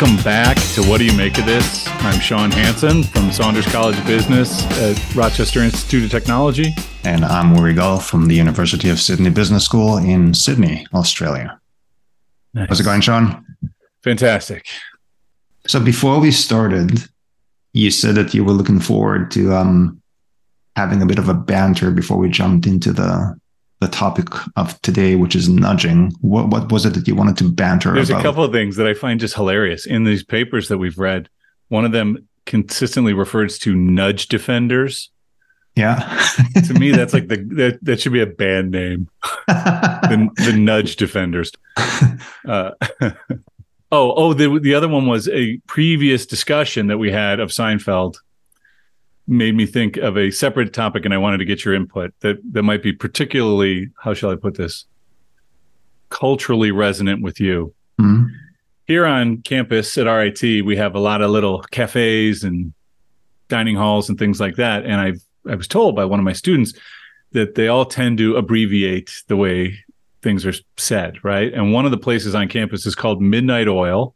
Welcome back to What Do You Make of This? I'm Sean Hansen from Saunders College of Business at Rochester Institute of Technology. And I'm Uri Gal from the University of Sydney Business School in Sydney, Australia. Nice. How's it going, Sean? Fantastic. So before we started, you said that you were looking forward to um, having a bit of a banter before we jumped into the the topic of today, which is nudging. What what was it that you wanted to banter about? There's about? a couple of things that I find just hilarious in these papers that we've read. One of them consistently refers to nudge defenders. Yeah. to me, that's like the that, that should be a band name. the, the nudge defenders. Uh, oh, oh, the the other one was a previous discussion that we had of Seinfeld made me think of a separate topic and I wanted to get your input that that might be particularly how shall I put this culturally resonant with you. Mm-hmm. Here on campus at RIT, we have a lot of little cafes and dining halls and things like that. And I've I was told by one of my students that they all tend to abbreviate the way things are said, right? And one of the places on campus is called Midnight Oil,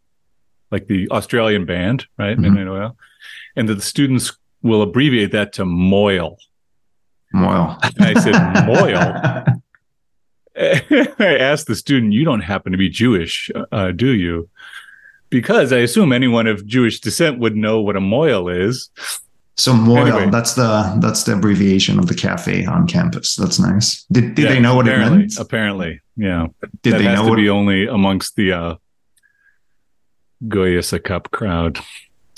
like the Australian band, right? Mm-hmm. Midnight Oil. And that the students will abbreviate that to Moil. Moil. I said, Moil. I asked the student, "You don't happen to be Jewish, uh, do you?" Because I assume anyone of Jewish descent would know what a moil is. So moil, anyway. that's the that's the abbreviation of the cafe on campus. That's nice. Did did yeah, they know what it meant? Apparently, yeah. Did that they know to what... be only amongst the uh, Goya Cup crowd?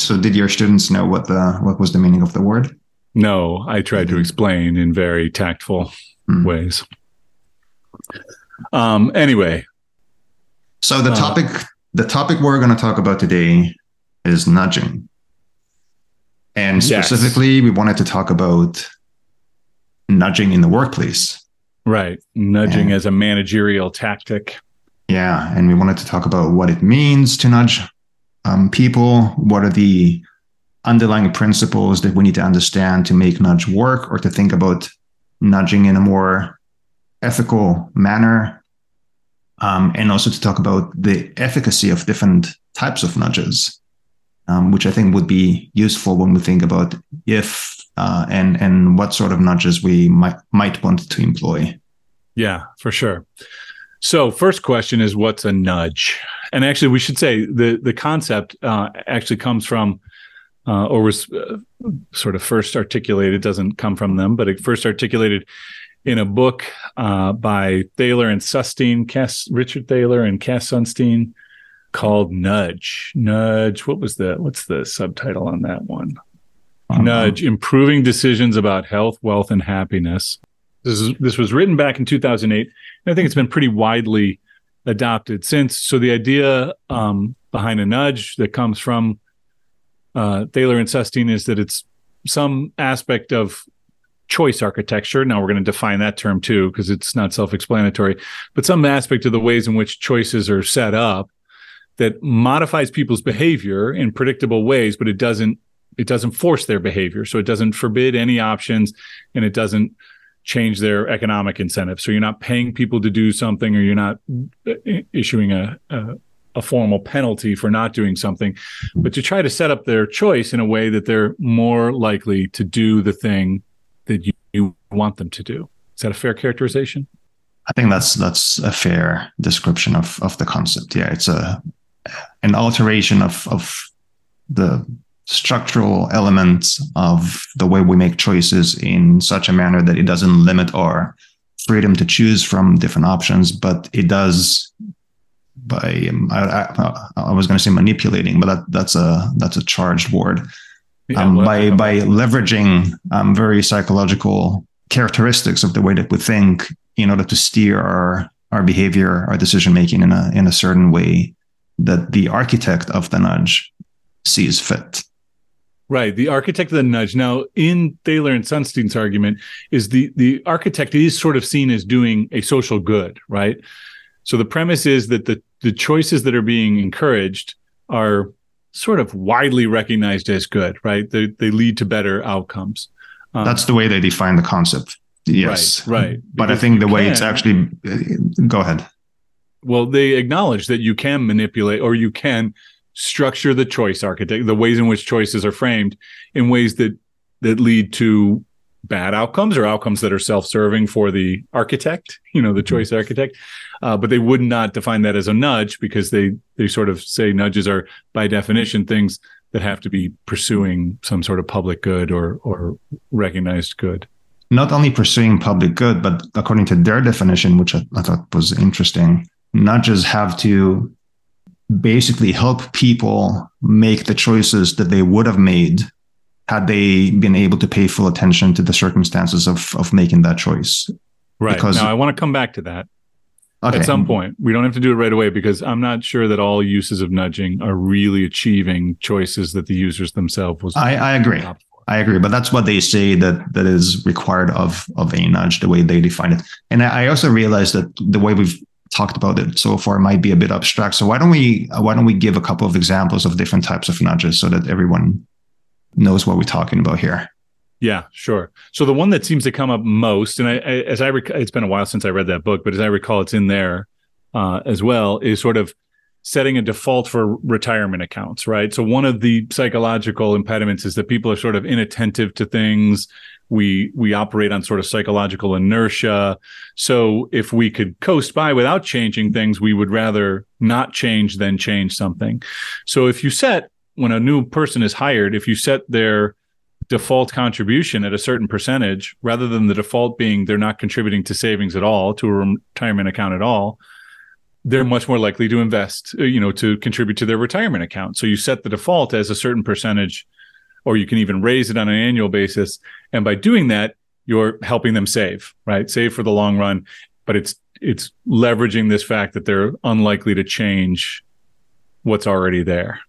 So did your students know what the what was the meaning of the word? No, I tried to mm-hmm. explain in very tactful mm. ways. Um anyway. So the uh, topic the topic we're going to talk about today is nudging. And specifically yes. we wanted to talk about nudging in the workplace. Right. Nudging and, as a managerial tactic. Yeah, and we wanted to talk about what it means to nudge um, people? What are the underlying principles that we need to understand to make nudge work or to think about nudging in a more ethical manner? Um, and also to talk about the efficacy of different types of nudges, um, which I think would be useful when we think about if uh, and and what sort of nudges we might might want to employ. Yeah, for sure. So, first question is what's a nudge? And actually, we should say the the concept uh, actually comes from, uh, or was uh, sort of first articulated. Doesn't come from them, but it first articulated in a book uh, by Thaler and Sunstein, Cass, Richard Thaler and Cass Sunstein, called Nudge. Nudge. What was the what's the subtitle on that one? Uh-huh. Nudge: Improving Decisions about Health, Wealth, and Happiness. This is this was written back in 2008 I think it's been pretty widely adopted since. So the idea um, behind a nudge that comes from uh, Thaler and Sunstein is that it's some aspect of choice architecture. Now we're going to define that term too because it's not self-explanatory, but some aspect of the ways in which choices are set up that modifies people's behavior in predictable ways, but it doesn't it doesn't force their behavior. So it doesn't forbid any options and it doesn't change their economic incentives. So you're not paying people to do something, or you're not uh, issuing a, a, a formal penalty for not doing something, but to try to set up their choice in a way that they're more likely to do the thing that you, you want them to do. Is that a fair characterization? I think that's that's a fair description of of the concept. Yeah, it's a an alteration of of the structural elements of the way we make choices in such a manner that it doesn't limit our freedom to choose from different options, but it does by I, I, I, was going to say manipulating, but that, that's a that's a charged word. Yeah, um, well, by by leveraging um, very psychological characteristics of the way that we think in order to steer our our behavior, our decision making in a in a certain way that the architect of the nudge sees fit. Right. The architect of the nudge. Now, in Thaler and Sunstein's argument, is the the architect is sort of seen as doing a social good, right? So the premise is that the the choices that are being encouraged are sort of widely recognized as good, right? They they lead to better outcomes. Um, That's the way they define the concept. Yes. Right. right. But because I think the way can, it's actually go ahead. Well, they acknowledge that you can manipulate or you can structure the choice architect, the ways in which choices are framed in ways that that lead to bad outcomes or outcomes that are self-serving for the architect, you know, the mm-hmm. choice architect. Uh, but they would not define that as a nudge because they they sort of say nudges are by definition things that have to be pursuing some sort of public good or or recognized good. Not only pursuing public good, but according to their definition, which I, I thought was interesting, nudges have to basically help people make the choices that they would have made had they been able to pay full attention to the circumstances of of making that choice. Right. Because now I want to come back to that. Okay. At some point, we don't have to do it right away because I'm not sure that all uses of nudging are really achieving choices that the users themselves was. I, I agree. I agree, but that's what they say that that is required of of a nudge, the way they define it. And I also realized that the way we've talked about it so far might be a bit abstract. So why don't we why don't we give a couple of examples of different types of nudges so that everyone knows what we're talking about here. Yeah, sure. So the one that seems to come up most, and I, I as I rec- it's been a while since I read that book, but as I recall, it's in there uh, as well. Is sort of setting a default for retirement accounts, right? So one of the psychological impediments is that people are sort of inattentive to things. We we operate on sort of psychological inertia. So if we could coast by without changing things, we would rather not change than change something. So if you set when a new person is hired, if you set their default contribution at a certain percentage, rather than the default being they're not contributing to savings at all, to a retirement account at all, they're much more likely to invest, uh, you know, to contribute to their retirement account. So you set the default as a certain percentage, or you can even raise it on an annual basis. And by doing that, you're helping them save, right? Save for the long run. But it's it's leveraging this fact that they're unlikely to change what's already there.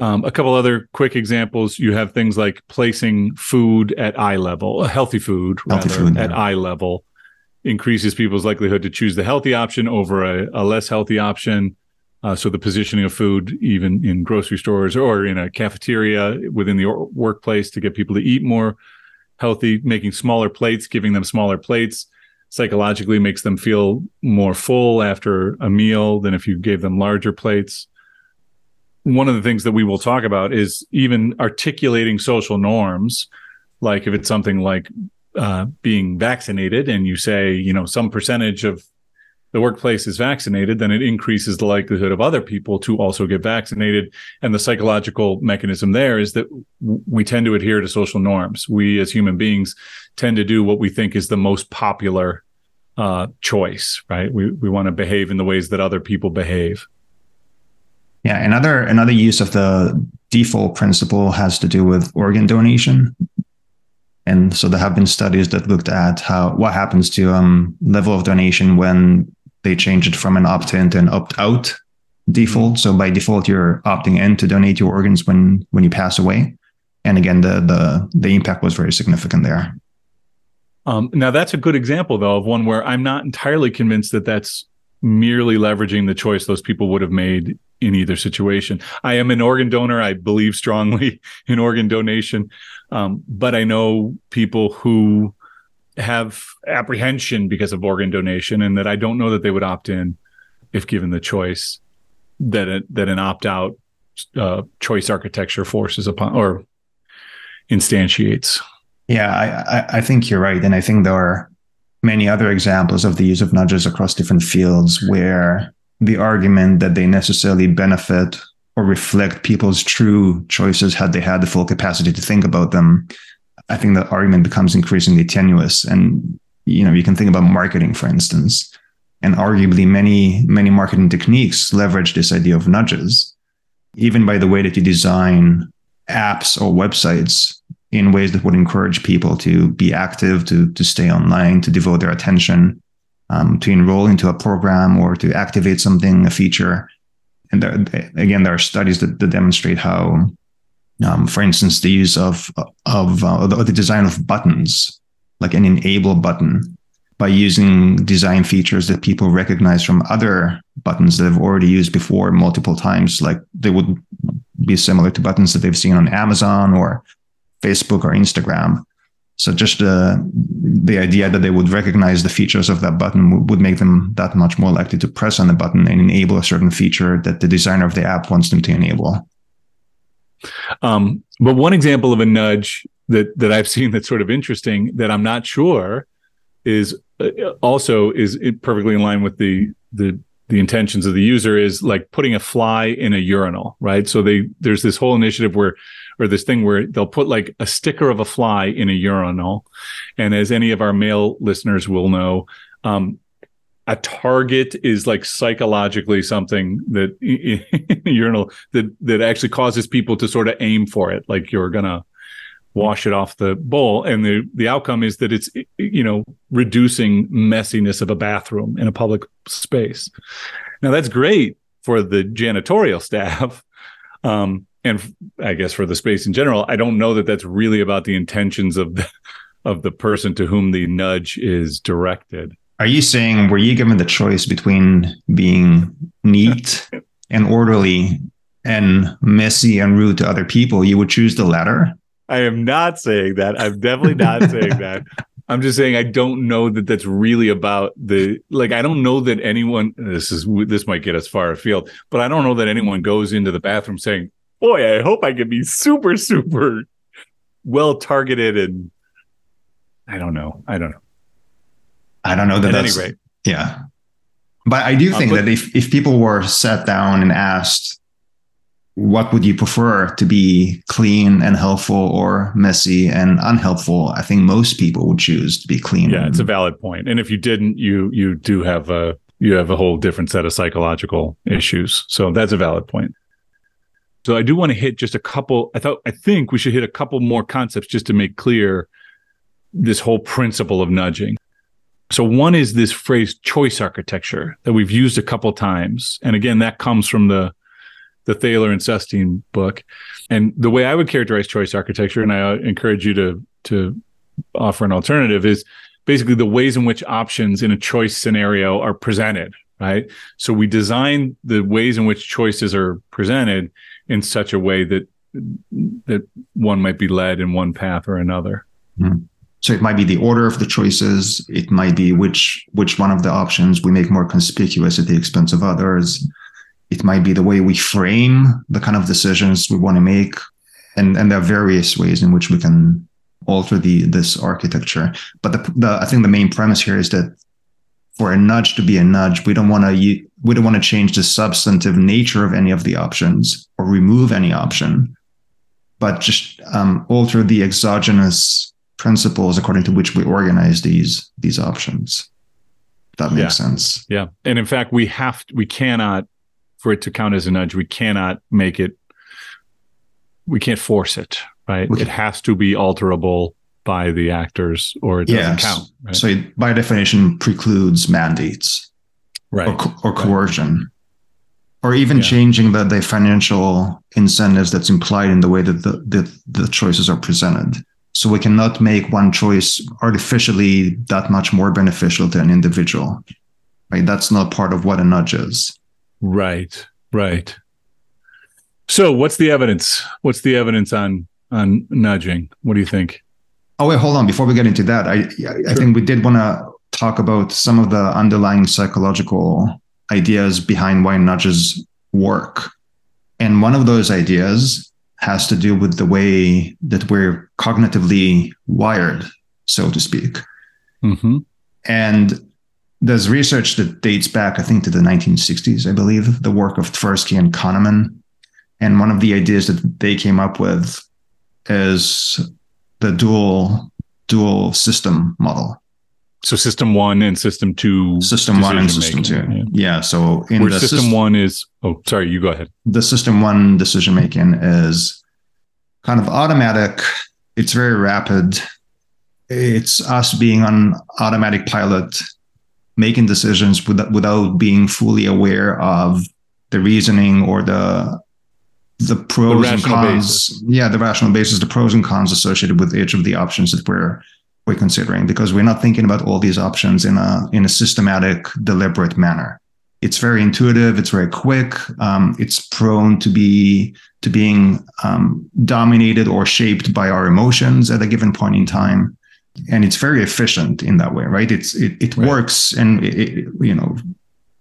Um, a couple other quick examples. You have things like placing food at eye level, healthy food, healthy rather, food at yeah. eye level, increases people's likelihood to choose the healthy option over a, a less healthy option. Uh, so the positioning of food, even in grocery stores or in a cafeteria within the workplace, to get people to eat more healthy, making smaller plates, giving them smaller plates, psychologically makes them feel more full after a meal than if you gave them larger plates one of the things that we will talk about is even articulating social norms. Like if it's something like uh, being vaccinated, and you say, you know, some percentage of the workplace is vaccinated, then it increases the likelihood of other people to also get vaccinated. And the psychological mechanism there is that we tend to adhere to social norms. We as human beings tend to do what we think is the most popular uh, choice, right? We, we want to behave in the ways that other people behave. Yeah, another another use of the default principle has to do with organ donation. And so there have been studies that looked at how what happens to um, level of donation when they change it from an opt-in to an opt-out default. So by default, you're opting in to donate your organs when when you pass away. And again, the the the impact was very significant there. Um, now that's a good example, though, of one where I'm not entirely convinced that that's merely leveraging the choice those people would have made in either situation. I am an organ donor. I believe strongly in organ donation, um, but I know people who have apprehension because of organ donation, and that I don't know that they would opt in if given the choice that it, that an opt out uh, choice architecture forces upon or instantiates. Yeah, I, I think you're right, and I think there are many other examples of the use of nudges across different fields where the argument that they necessarily benefit or reflect people's true choices had they had the full capacity to think about them i think that argument becomes increasingly tenuous and you know you can think about marketing for instance and arguably many many marketing techniques leverage this idea of nudges even by the way that you design apps or websites in ways that would encourage people to be active to to stay online to devote their attention um, to enroll into a program or to activate something, a feature. And there, again, there are studies that, that demonstrate how, um, for instance, the use of of uh, the, design of buttons, like an enable button, by using design features that people recognize from other buttons that have already used before multiple times, like they would be similar to buttons that they've seen on Amazon or Facebook or Instagram So just the the idea that they would recognize the features of that button would make them that much more likely to press on the button and enable a certain feature that the designer of the app wants them to enable. Um, but one example of a nudge that that I've seen that's sort of interesting that I'm not sure is uh, also is perfectly in line with the the the intentions of the user is like putting a fly in a urinal, right? So they there's this whole initiative where or this thing where they'll put like a sticker of a fly in a urinal. And as any of our male listeners will know, um, a target is like psychologically something that urinal that that actually causes people to sort of aim for it, like you're gonna wash it off the bowl. And the the outcome is that it's you know reducing messiness of a bathroom in a public space. Now that's great for the janitorial staff um, and I guess for the space in general, I don't know that that's really about the intentions of the of the person to whom the nudge is directed. Are you saying were you given the choice between being neat and orderly and messy and rude to other people, you would choose the latter? I am not saying that. I'm definitely not saying that. I'm just saying I don't know that that's really about the like I don't know that anyone this is this might get us far afield, but I don't know that anyone goes into the bathroom saying, boy, I hope I can be super, super well targeted and I don't know. I don't know. I don't know that At that's any rate. yeah. But I do think um, but, that if, if people were sat down and asked, what would you prefer to be clean and helpful or messy and unhelpful? I think most people would choose to be clean. Yeah, it's a valid point. And if you didn't, you you do have a you have a whole different set of psychological issues. So that's a valid point. So I do want to hit just a couple. I thought I think we should hit a couple more concepts just to make clear this whole principle of nudging. So one is this phrase choice architecture that we've used a couple times. And again, that comes from the the Thaler and Sunstein book. And the way I would characterize choice architecture, and I encourage you to to offer an alternative, is basically the ways in which options in a choice scenario are presented, right? So we design the ways in which choices are presented in such a way that that one might be led in one path or another. Mm. So it might be the order of the choices. It might be which which one of the options we make more conspicuous at the expense of others. It might be the way we frame the kind of decisions we want to make, and and there are various ways in which we can alter the this architecture. But the, the I think the main premise here is that for a nudge to be a nudge, we don't want to we don't want to change the substantive nature of any of the options or remove any option, but just um, alter the exogenous principles according to which we organize these these options. That makes yeah. sense. Yeah, and in fact, we have we cannot for it to count as a nudge. We cannot make it. We can't force it. Right. it has to be alterable by the actors or it doesn't yes. count. Right? So it, by definition precludes mandates right. or, co- or coercion. Right. Or even yeah. changing the, the financial incentives that's implied in the way that the, the, the choices are presented. So we cannot make one choice artificially that much more beneficial to an individual. Right. That's not part of what a nudge is. Right. Right. So what's the evidence? What's the evidence on on nudging? What do you think? Oh wait, hold on. Before we get into that, I I think we did want to talk about some of the underlying psychological ideas behind why nudges work. And one of those ideas has to do with the way that we're cognitively wired, so to speak. Mm-hmm. And there's research that dates back, I think, to the 1960s, I believe, the work of Tversky and Kahneman. And one of the ideas that they came up with is the dual dual system model. So system one and system two. System one and system making. two. Yeah. yeah. So in Where the system, system one is oh sorry, you go ahead. The system one decision making is kind of automatic. It's very rapid. It's us being on automatic pilot, making decisions without, without being fully aware of the reasoning or the the pros the and cons. Basis. Yeah, the rational basis, the pros and cons associated with each of the options that we're we're considering, because we're not thinking about all these options in a in a systematic, deliberate manner. It's very intuitive. It's very quick. Um, it's prone to be to being um, dominated or shaped by our emotions at a given point in time. and it's very efficient in that way, right? It's it, it right. works, and it, it, you know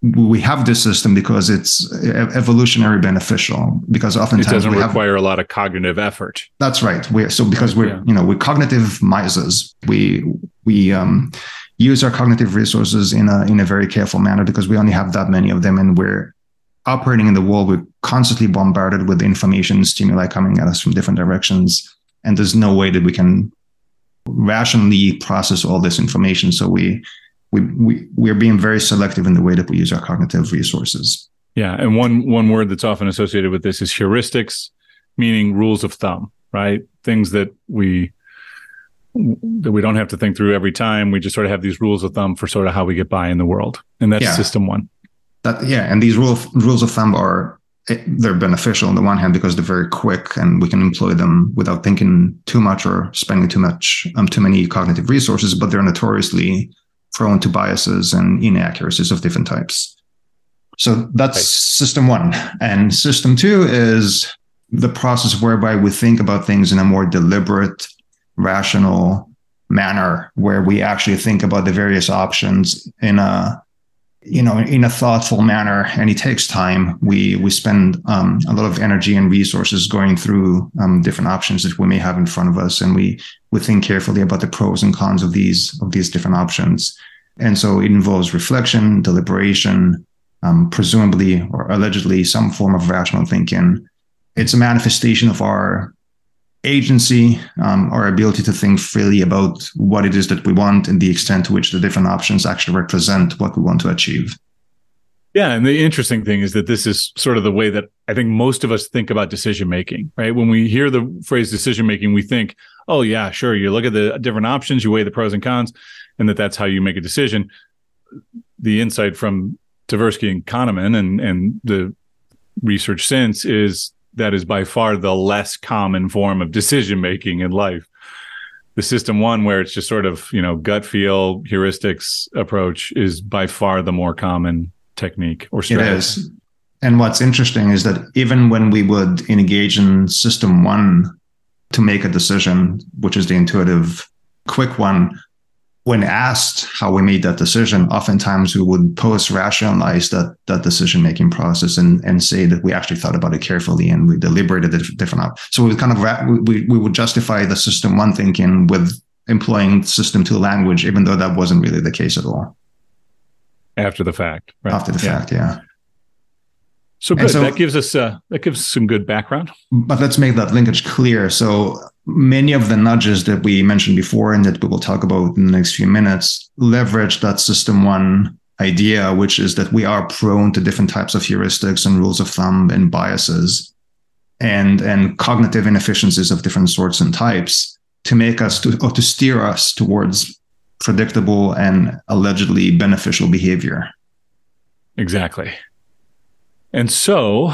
we have this system because it's evolutionary beneficial because oftentimes it doesn't we require a lot of cognitive effort. That's right. We so because we're yeah. you know we're cognitive misers. We we um use our cognitive resources in a in a very careful manner because we only have that many of them and we're operating in the world we're constantly bombarded with information stimuli coming at us from different directions. And there's no way that we can rationally process all this information. So we we, we we're being very selective in the way that we use our cognitive resources. Yeah, and one one word that's often associated with this is heuristics, meaning rules of thumb, right? Things that we that we don't have to think through every time. We just sort of have these rules of thumb for sort of how we get by in the world, and that's yeah. system one. That yeah, and these rule rules of thumb are eh, they're beneficial on the one hand because they're very quick and we can employ them without thinking too much or spending too much um, too many cognitive resources. But they're notoriously prone to biases and inaccuracies of different types. So that's right. system one. And system two is the process whereby we think about things in a more deliberate, rational manner, where we actually think about the various options in a you know in a thoughtful manner and it takes time. We we spend um, a lot of energy and resources going through um, different options that we may have in front of us and we we think carefully about the pros and cons of these of these different options. And so it involves reflection deliberation um, presumably or allegedly some form of rational thinking. It's a manifestation of our agency, um, our ability to think freely about what it is that we want and the extent to which the different options actually represent what we want to achieve. Yeah. And the interesting thing is that this is sort of the way that I think most of us think about decision making, right? When we hear the phrase decision making, we think, oh, yeah, sure. You look at the different options, you weigh the pros and cons, and that that's how you make a decision. The insight from Tversky and Kahneman and, and the research since is that is by far the less common form of decision making in life. The system one, where it's just sort of, you know, gut feel heuristics approach, is by far the more common technique or strategy. It is. And what's interesting is that even when we would engage in system one to make a decision, which is the intuitive quick one, when asked how we made that decision, oftentimes we would post rationalize that that decision making process and and say that we actually thought about it carefully and we deliberated it different out. So we kind of ra- we we would justify the system one thinking with employing system two language, even though that wasn't really the case at all. After the fact, right? After the yeah. fact, yeah. So good. So, that gives us uh, that gives some good background. But let's make that linkage clear. So many of the nudges that we mentioned before and that we will talk about in the next few minutes leverage that system one idea, which is that we are prone to different types of heuristics and rules of thumb and biases and, and cognitive inefficiencies of different sorts and types to make us to, or to steer us towards predictable and allegedly beneficial behavior. Exactly. And so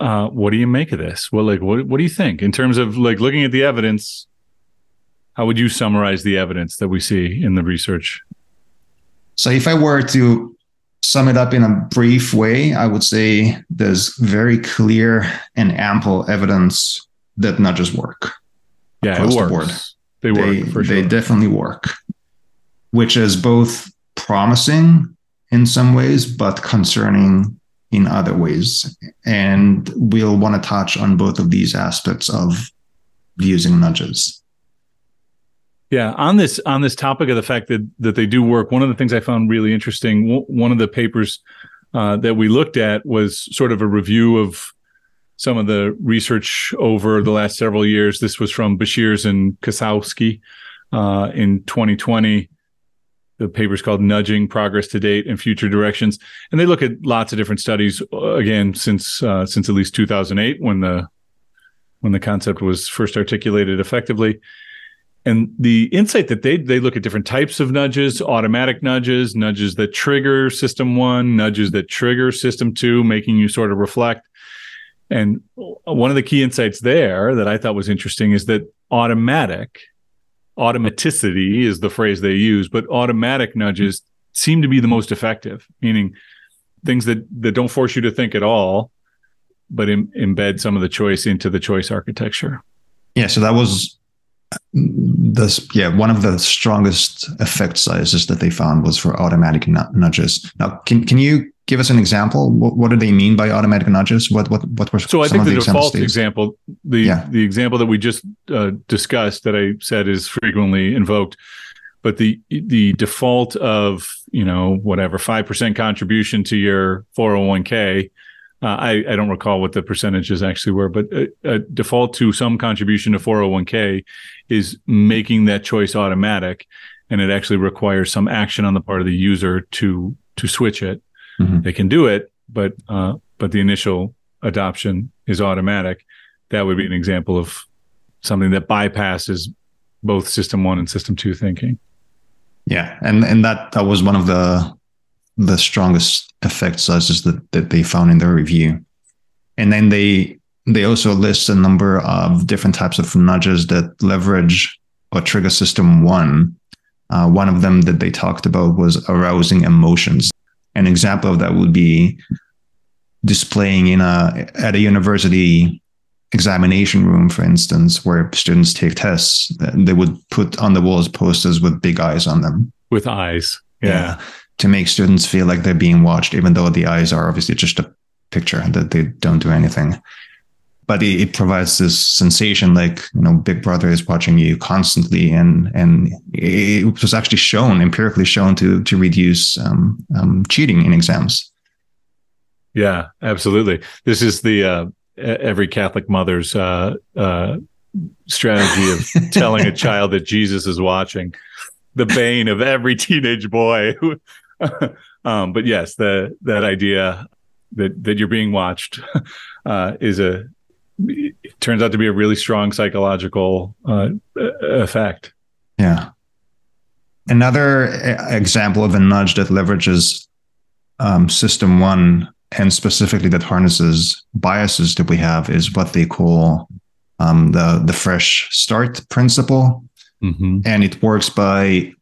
uh, what do you make of this? Well, like, what what do you think in terms of like looking at the evidence? How would you summarize the evidence that we see in the research? So, if I were to sum it up in a brief way, I would say there's very clear and ample evidence that nudges work. Yeah, it works. The board. They work they, for sure. They definitely work, which is both promising in some ways, but concerning in other ways. And we'll want to touch on both of these aspects of using nudges. Yeah, on this on this topic of the fact that that they do work, one of the things I found really interesting, w- one of the papers uh, that we looked at was sort of a review of some of the research over the last several years. This was from Beshears and Kosowsky uh, in 2020 the paper's called Nudging Progress to Date and Future Directions. And they look at lots of different studies uh, again since uh, since at least 2008 when the when the concept was first articulated effectively. And the insight that they they look at different types of nudges, automatic nudges, nudges that trigger system 1, nudges that trigger system 2, making you sort of reflect. And one of the key insights there that I thought was interesting is that automatic automaticity is the phrase they use, but automatic nudges seem to be the most effective, meaning things that, that don't force you to think at all, but Im- embed some of the choice into the choice architecture. Yeah. So that was this yeah one of the strongest effect sizes that they found was for automatic nudges now can, can you give us an example what, what do they mean by automatic nudges what what what were so i think the, the default example the yeah. the example that we just uh, discussed that i said is frequently invoked but the the default of you know whatever 5% contribution to your 401k uh, I, I don't recall what the percentages actually were, but a, a, default to some contribution to 401k is making that choice automatic, and it actually requires some action on the part of the user to to switch it. Mm-hmm. They can do it, but uh, but the initial adoption is automatic. That would be an example of something that bypasses both system one and system two thinking. Yeah, and and that that was one of the the strongest effect sizes that, that they found in their review. And then they they also list a number of different types of nudges that leverage or trigger system one. Uh, one of them that they talked about was arousing emotions. An example of that would be displaying in a at a university examination room, for instance, where students take tests. They would put on the walls posters with big eyes on them. With eyes, yeah. yeah to make students feel like they're being watched, even though the eyes are obviously just a picture that they don't do anything. But it, it, provides this sensation like, you know, Big Brother is watching you constantly. And, and it was actually shown, empirically shown to, to reduce um, um, cheating in exams. Yeah, absolutely. This is the, uh, every Catholic mother's uh, uh, strategy of telling a child that Jesus is watching the bane of every teenage boy um, but yes, the that idea that that you're being watched uh, is a turns out to be a really strong psychological uh, effect. Yeah. Another example of a nudge that leverages um, system one and specifically that harnesses biases that we have is what they call um, the the fresh start principle, mm-hmm. and it works by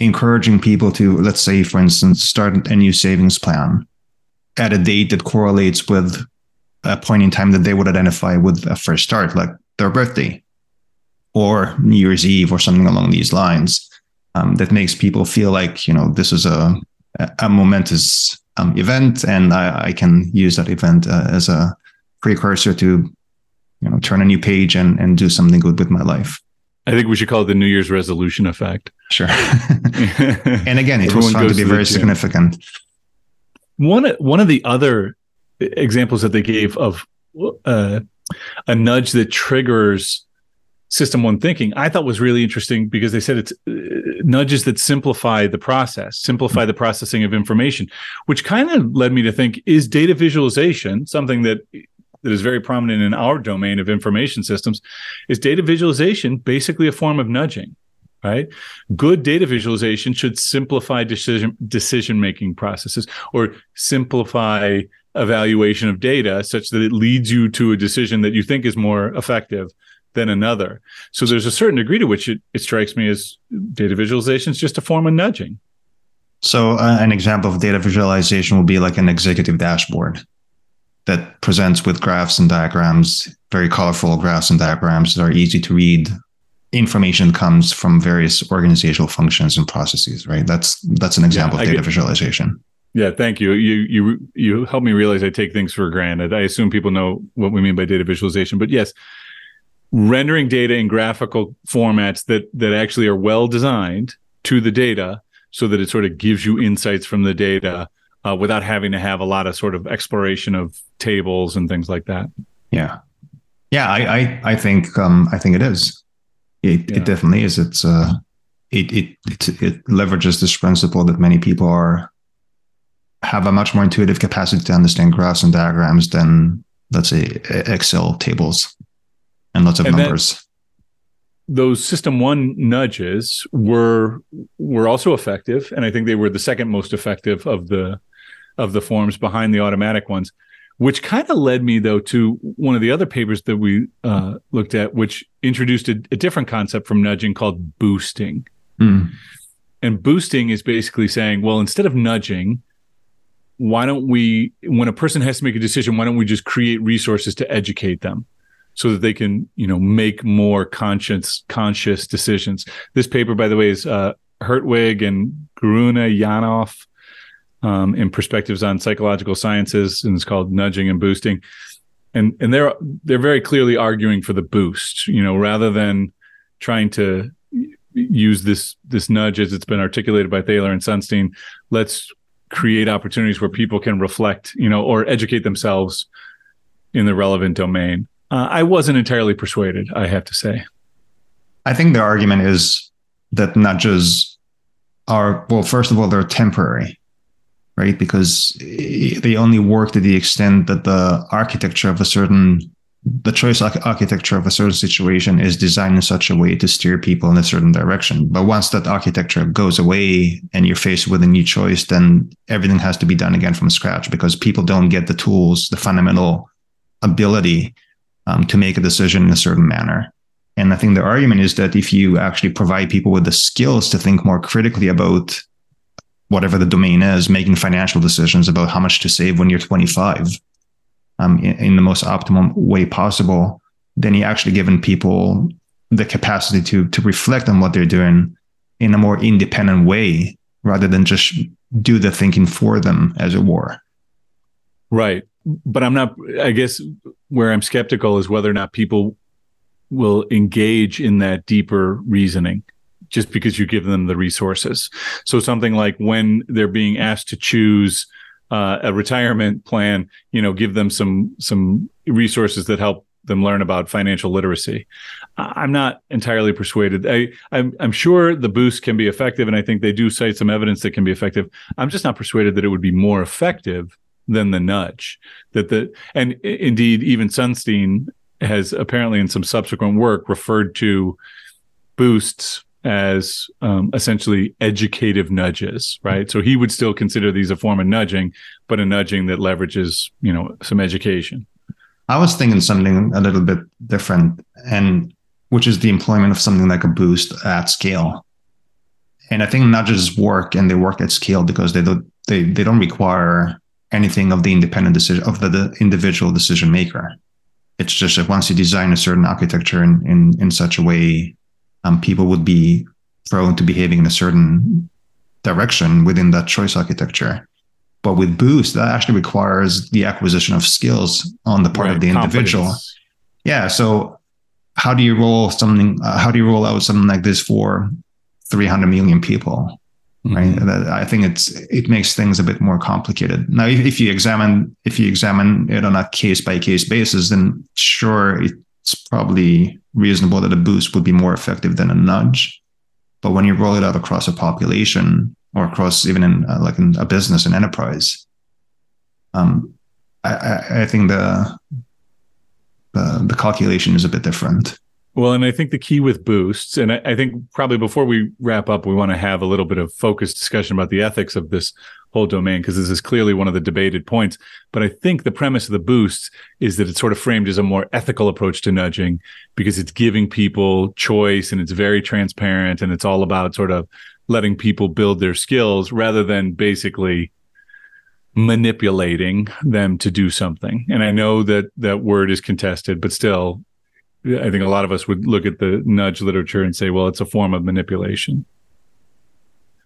encouraging people to, let's say, for instance, start a new savings plan at a date that correlates with a point in time that they would identify with a fresh start, like their birthday or New Year's Eve or something along these lines. Um, that makes people feel like you know this is a a momentous um, event, and I, I, can use that event uh, as a precursor to you know turn a new page and and do something good with my life. I think we should call it the New Year's resolution effect. Sure. and again, it was found to be very significant. One one of the other examples that they gave of uh, a nudge that triggers system one thinking, I thought was really interesting because they said it's uh, nudges that simplify the process, simplify the processing of information, which kind of led me to think: is data visualization something that that is very prominent in our domain of information systems is data visualization basically a form of nudging right? Good data visualization should simplify decision decision making processes or simplify evaluation of data such that it leads you to a decision that you think is more effective than another so there's a certain degree to which it, it strikes me as data visualization is just a form of nudging so uh, an example of data visualization would be like an executive dashboard that presents with graphs and diagrams, very colorful graphs and diagrams that are easy to read. Information comes from various organizational functions and processes, right? That's that's an example yeah, of data get, visualization. Yeah, thank you. You you you help me realize I take things for granted. I assume people know what we mean by data visualization, but yes, rendering data in graphical formats that that actually are well designed to the data so that it sort of gives you insights from the data uh, without having to have a lot of sort of exploration of tables and things like that. Yeah, yeah, I I, I think um, I think it is. It, yeah. it definitely is. It's uh, it, it it it leverages this principle that many people are have a much more intuitive capacity to understand graphs and diagrams than let's say Excel tables and lots of and numbers those system one nudges were were also effective and i think they were the second most effective of the of the forms behind the automatic ones which kind of led me though to one of the other papers that we uh, looked at which introduced a, a, different concept from nudging called boosting mm. and boosting is basically saying well instead of nudging why don't we when a person has to make a decision why don't we just create resources to educate them so that they can you know make more conscious conscious decisions. This paper, by the way, is uh, Hertwig and Grüne-Yanoff um, in Perspectives on Psychological Sciences, and it's called Nudging and Boosting. And and they're they're very clearly arguing for the boost, you know, rather than trying to use this this nudge as it's been articulated by Thaler and Sunstein. Let's create opportunities where people can reflect, you know, or educate themselves in the relevant domain. Uh, I wasn't entirely persuaded, I have to say. I think the argument is that nudges are, well, first of all, they're temporary, right? Because they only work to the extent that the architecture of a certain the choice architecture of a certain situation is designed in such a way to steer people in a certain direction. But once that architecture goes away and you're faced with a new choice, then everything has to be done again from scratch because people don't get the tools, the fundamental ability um, to make a decision in a certain manner. And I think the argument is that if you actually provide people with the skills to think more critically about whatever the domain is, making financial decisions about how much to save when you're 25, um, in, in, the most optimum way possible, then you're actually giving people the capacity to to reflect on what they're doing in a more independent way rather than just do the thinking for them, as it were. Right. But I'm not, I guess where I'm skeptical is whether or not people will engage in that deeper reasoning just because you give them the resources. So something like when they're being asked to choose uh, a retirement plan, you know, give them some some resources that help them learn about financial literacy. I'm not entirely persuaded. I, I'm, I'm sure the boost can be effective, and I think they do cite some evidence that can be effective. I'm just not persuaded that it would be more effective than the nudge. That the and indeed even Sunstein has apparently in some subsequent work referred to boosts as um, essentially educative nudges, right? So he would still consider these a form of nudging, but a nudging that leverages, you know, some education. I was thinking something a little bit different, and which is the employment of something like a boost at scale. And I think nudges work, and they work at scale because they don't they they don't require anything of the independent decision of the, the individual decision maker. It's just that once you design a certain architecture in in, in such a way um, people would be prone to behaving in a certain direction within that choice architecture. But with Boost, that actually requires the acquisition of skills on the part right, of the individual. Confidence. Yeah. So how do you roll something? Uh, how do you roll out something like this for 300 million people? Right. Mm-hmm. I think it's it makes things a bit more complicated. Now, if, if you examine if you examine it on a case by case basis, then sure, it's probably reasonable that a boost would be more effective than a nudge. But when you roll it out across a population or across even in uh, like in a business and enterprise, um, I, I, think the, the the calculation is a bit different. Well, and I think the key with boosts, and I, I think probably before we wrap up, we want to have a little bit of focused discussion about the ethics of this whole domain because this is clearly one of the debated points. But I think the premise of the boosts is that it's sort of framed as a more ethical approach to nudging because it's giving people choice and it's very transparent and it's all about sort of letting people build their skills rather than basically manipulating them to do something. And I know that that word is contested, but still I think a lot of us would look at the nudge literature and say, well, it's a form of manipulation.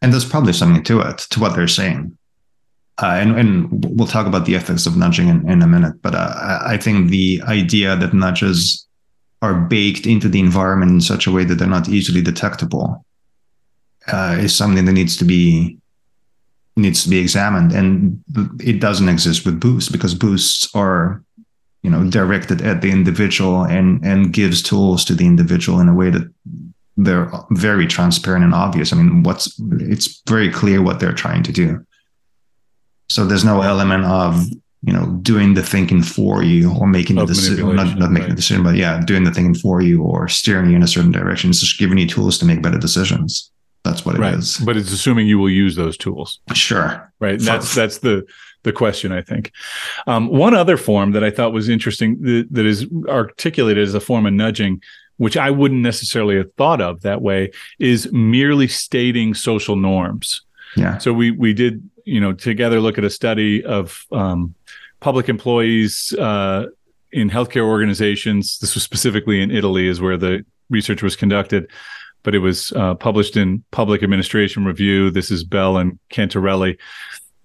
And there's probably something to it, to what they're saying. Uh, and, and we'll talk about the ethics of nudging in, in a minute. But uh, I think the idea that nudges are baked into the environment in such a way that they're not easily detectable uh, is something that needs to be needs to be examined. And it doesn't exist with boosts because boosts are you know directed at the individual and and gives tools to the individual in a way that they're very transparent and obvious. I mean, what's it's very clear what they're trying to do. So there's no element of you know doing the thinking for you or making the decision, not, not making right. the decision, but yeah, doing the thinking for you or steering you in a certain direction. It's just giving you tools to make better decisions. That's what it right. is. But it's assuming you will use those tools. Sure. Right. that's that's the the question, I think. Um, one other form that I thought was interesting that, that is articulated as a form of nudging which I wouldn't necessarily have thought of that way, is merely stating social norms. Yeah. So we we did you know together look at a study of um, public employees. Uh, in healthcare organizations. This was specifically in Italy, is where the research was conducted, but it was uh, published in Public Administration Review. This is Bell and Cantarelli,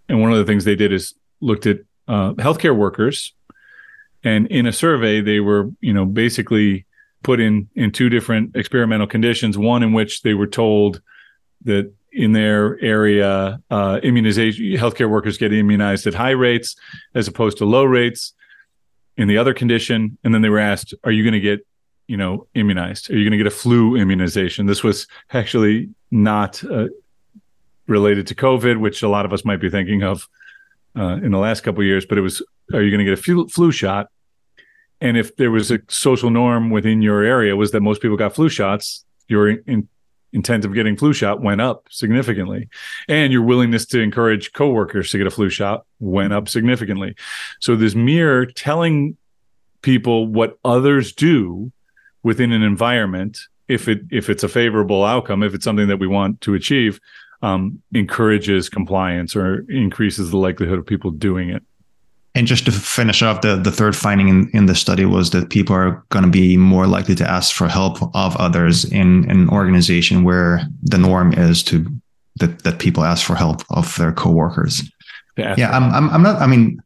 and one of the things they did is looked at uh, healthcare workers, and in a survey, they were you know basically put in in two different experimental conditions. One in which they were told that in their area, uh, immunization healthcare workers get immunized at high rates as opposed to low rates. In the other condition, and then they were asked, "Are you going to get, you know, immunized? Are you going to get a flu immunization?" This was actually not uh, related to COVID, which a lot of us might be thinking of uh, in the last couple years, but it was, "Are you going to get a flu, flu shot?" And if there was a social norm within your area was that most people got flu shots, your in, intent of getting flu shot went up significantly and your willingness to encourage coworkers to get a flu shot went up significantly so this mere telling people what others do within an environment if it if it's a favorable outcome if it's something that we want to achieve um, encourages compliance or increases the likelihood of people doing it and just to finish off, the, the third finding in, in the study was that people are going to be more likely to ask for help of others in, in an organization where the norm is to that, that people ask for help of their coworkers. Yeah, yeah I'm, I'm, I'm not, I mean,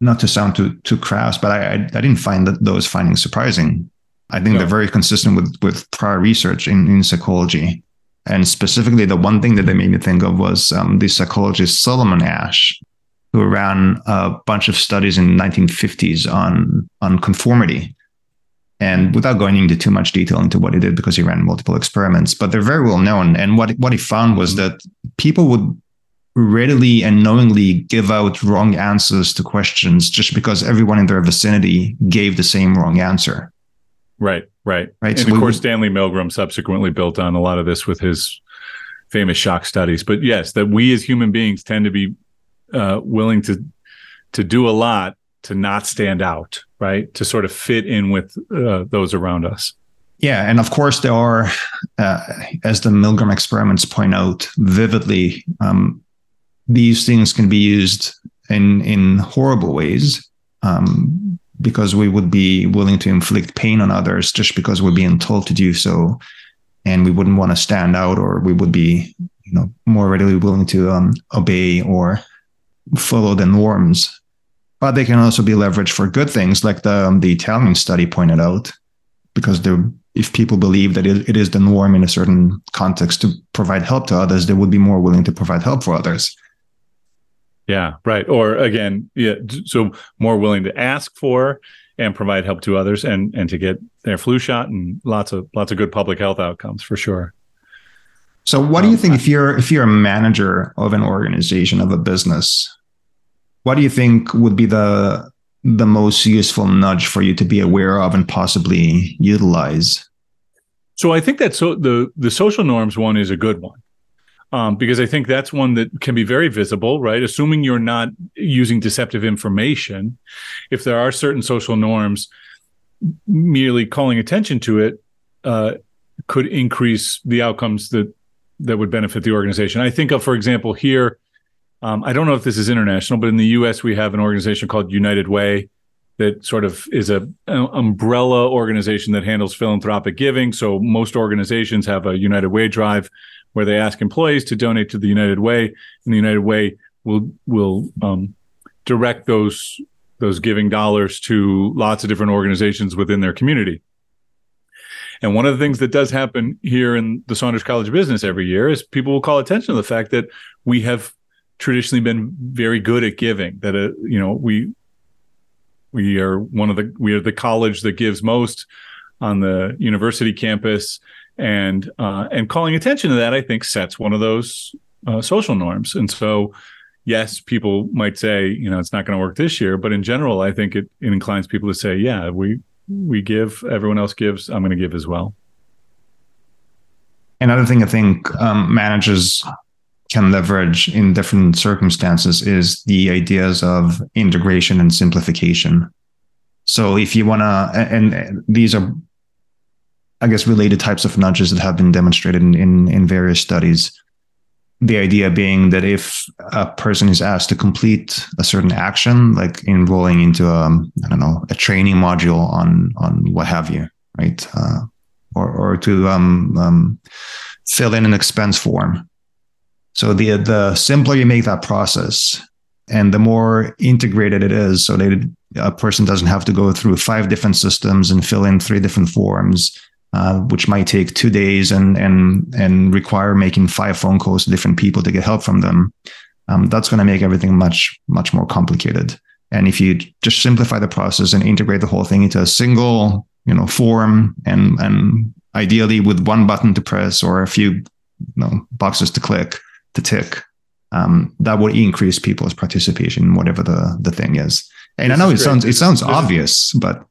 not to sound too, too crass, but I, I, I didn't find that those findings surprising. I think no. they're very consistent with, with prior research in, in psychology. And specifically, the one thing that they made me think of was um, the psychologist Solomon Asch, who ran a bunch of studies in the 1950s on on conformity. And without going into too much detail into what he did, because he ran multiple experiments, but they're very well known. And what what he found was that people would readily and knowingly give out wrong answers to questions just because everyone in their vicinity gave the same wrong answer. Right, right, right. And so of course, would, Stanley Milgram subsequently built on a lot of this with his famous shock studies. But yes, that we as human beings tend to be uh, willing to to do a lot to not stand out, right? To sort of fit in with uh, those around us. Yeah, and of course there are, uh, as the Milgram experiments point out vividly, um, these things can be used in in horrible ways um, because we would be willing to inflict pain on others just because we're being told to do so, and we wouldn't want to stand out, or we would be, you know, more readily willing to um, obey or follow the norms. But they can also be leveraged for good things, like the um, the Italian study pointed out, because if people believe that it, it is the norm in a certain context to provide help to others, they would be more willing to provide help for others. Yeah, right. Or again, yeah, so more willing to ask for and provide help to others and and to get their flu shot and lots of lots of good public health outcomes for sure. So what do you um, think if you're if you're a manager of an organization of a business what do you think would be the the most useful nudge for you to be aware of and possibly utilize? So I think that so the the social norms one is a good one. Um, because I think that's one that can be very visible, right? Assuming you're not using deceptive information, if there are certain social norms, merely calling attention to it uh, could increase the outcomes that that would benefit the organization. I think of, for example, here um, I don't know if this is international, but in the U.S. we have an organization called United Way that sort of is a an umbrella organization that handles philanthropic giving. So most organizations have a United Way drive where they ask employees to donate to the United Way, and the United Way will will um, direct those those giving dollars to lots of different organizations within their community. And one of the things that does happen here in the Saunders College of Business every year is people will call attention to the fact that we have traditionally been very good at giving. That uh, you know we we are one of the we are the college that gives most on the university campus, and uh, and calling attention to that, I think, sets one of those uh, social norms. And so, yes, people might say, you know, it's not going to work this year, but in general, I think it, it inclines people to say, yeah, we we give, everyone else gives, I'm going to give as well. Another thing I think um, managers can leverage in different circumstances is the ideas of integration and simplification. So if you want to, and these are, I guess, related types of nudges that have been demonstrated in, in, in various studies. the idea being that if a person is asked to complete a certain action, like enrolling into a, um, don't know, a training module on on what have you, right? Uh, or or to um, um, fill in an expense form. So the the simpler you make that process, and the more integrated it is, so that a person doesn't have to go through five different systems and fill in three different forms uh, which might take two days and and and require making five phone calls to different people to get help from them. Um, that's going to make everything much much more complicated. And if you just simplify the process and integrate the whole thing into a single you know form and and ideally with one button to press or a few you know, boxes to click to tick, um, that would increase people's participation in whatever the the thing is. And this I know it great. sounds it sounds obvious, but, but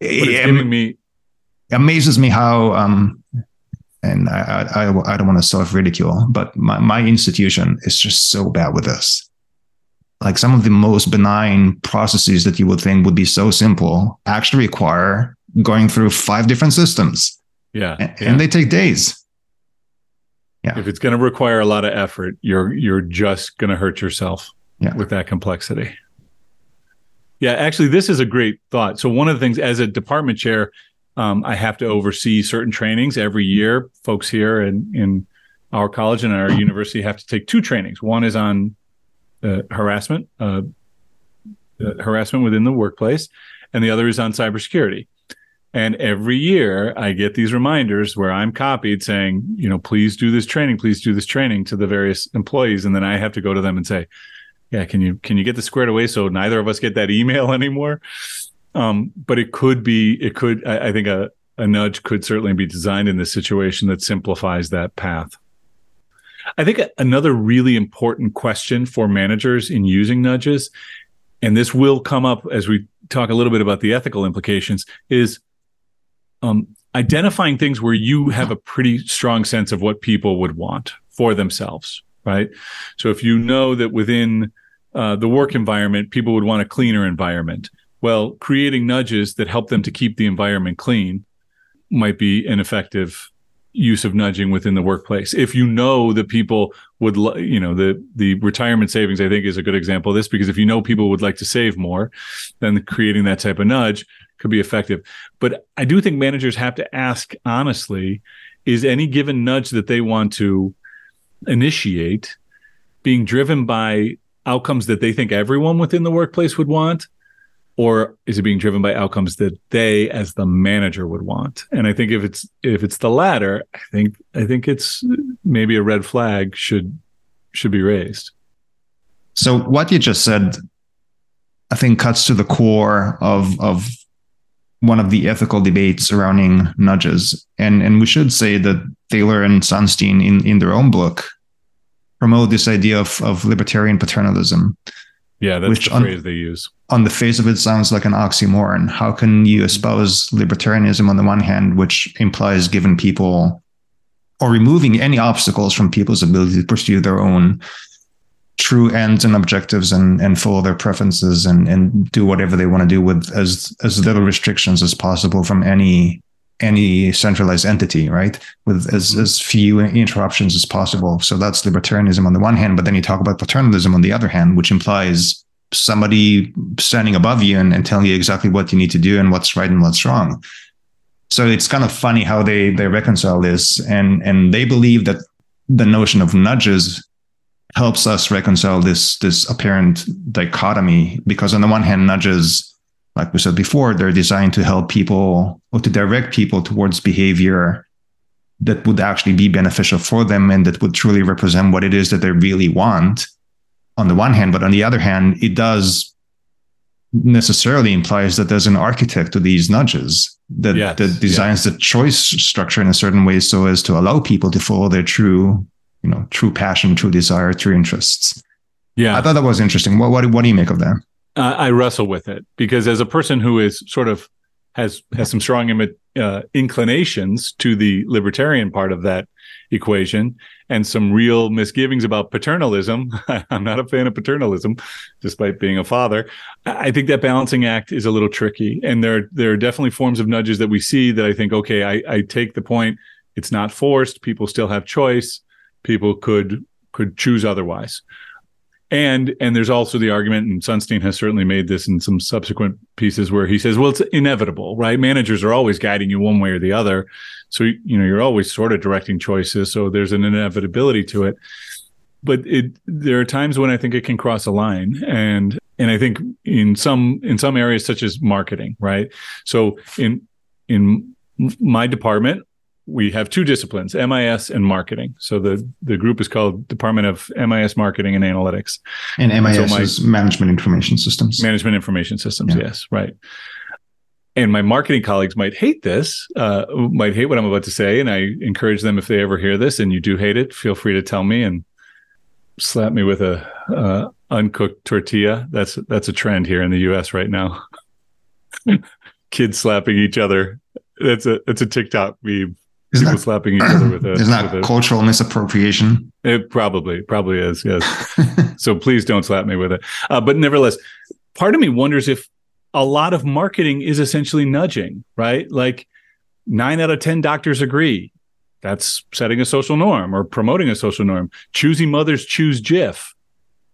it's giving me amazes me how um, and I, I, I don't want to self ridicule, but my, my institution is just so bad with this. Like some of the most benign processes that you would think would be so simple actually require going through five different systems. Yeah. And, yeah. and they take days. Yeah. If it's going to require a lot of effort, you're you're just going to hurt yourself yeah. with that complexity. Yeah, actually, this is a great thought. So one of the things as a department chair, um, I have to oversee certain trainings every year. Folks here in, in our college and our university have to take two trainings. One is on uh, harassment, uh, uh, harassment within the workplace, and the other is on cybersecurity. And every year I get these reminders where I'm copied saying, you know, please do this training, please do this training to the various employees. And then I have to go to them and say, yeah, can you can you get this squared away so neither of us get that email anymore? Um, but it could be, it could, I, I think a, a nudge could certainly be designed in this situation that simplifies that path. I think another really important question for managers in using nudges, and this will come up as we talk a little bit about the ethical implications, is um, identifying things where you have a pretty strong sense of what people would want for themselves, right? So if you know that within uh, the work environment, people would want a cleaner environment, well, creating nudges that help them to keep the environment clean might be an effective use of nudging within the workplace. If you know that people would, you know, the the retirement savings, I think, is a good example of this because if you know people would like to save more, then creating that type of nudge could be effective. But I do think managers have to ask honestly: is any given nudge that they want to initiate being driven by outcomes that they think everyone within the workplace would want? Or is it being driven by outcomes that they as the manager would want? And i think if it's if it's the latter i think i think it's maybe a red flag should should be raised. So what you just said i think cuts to the core of of one of the ethical debates surrounding nudges. And and we should say that thaler and sunstein in in their own book promote this idea of of libertarian paternalism yeah, that's which the phrase on, they use. On the face of it, sounds like an oxymoron. How can you espouse libertarianism on the one hand, which implies giving people or removing any obstacles from people's ability to pursue their own true ends and objectives and, and follow their preferences and, and do whatever they want to do with as as little restrictions as possible from any any centralized entity, right? With as, as few interruptions as possible. So that's libertarianism on the one hand, but then you talk about paternalism on the other hand, which implies somebody standing above you and, and telling you exactly what you need to do and what's right and what's wrong. So it's kind of funny how they they reconcile this, and and they believe that the notion of nudges helps us reconcile this this apparent dichotomy because on the one hand nudges like we said before, they're designed to help people or to direct people towards behavior that would actually be beneficial for them and that would truly represent what it is that they really want on the one hand. But on the other hand, it does necessarily implies that there's an architect to these nudges that, yes, that designs the choice structure in a certain way so as to allow people to follow their true, you know, true passion, true desire, true interests. Yeah. I thought that was interesting. What, what, what do you make of that? Uh, I wrestle with it because as a person who is sort of has has some strong Im- uh, inclinations to the libertarian part of that equation and some real misgivings about paternalism. I'm not a fan of paternalism, despite being a father. I think that balancing act is a little tricky, and there there are definitely forms of nudges that we see that I think, okay, I, I take the point. It's not forced. People still have choice. People could could choose otherwise. And and there's also the argument, and Sunstein has certainly made this in some subsequent pieces where he says, well, it's inevitable, right? Managers are always guiding you one way or the other, so you know you're always sort of directing choices. So there's an inevitability to it. But it there are times when I think it can cross a line, and and I think in some in some areas such as marketing, right? So in in my department, we have two disciplines, MIS and marketing. So the the group is called Department of MIS Marketing and Analytics. And MIS so my, is Management Information Systems. Management Information Systems, yeah. yes, right. And my marketing colleagues might hate this, uh, might hate what I'm about to say, and I encourage them if they ever hear this and you do hate it, feel free to tell me and slap me with a uh, uncooked tortilla. That's that's a trend here in the U.S. right now. Kids slapping each other. That's a that's a TikTok meme isn't people that, slapping each other with a. Isn't that a, cultural misappropriation? It probably probably is. Yes. so please don't slap me with it. Uh, but nevertheless, part of me wonders if a lot of marketing is essentially nudging, right? Like nine out of ten doctors agree that's setting a social norm or promoting a social norm. Choosy mothers choose Jif,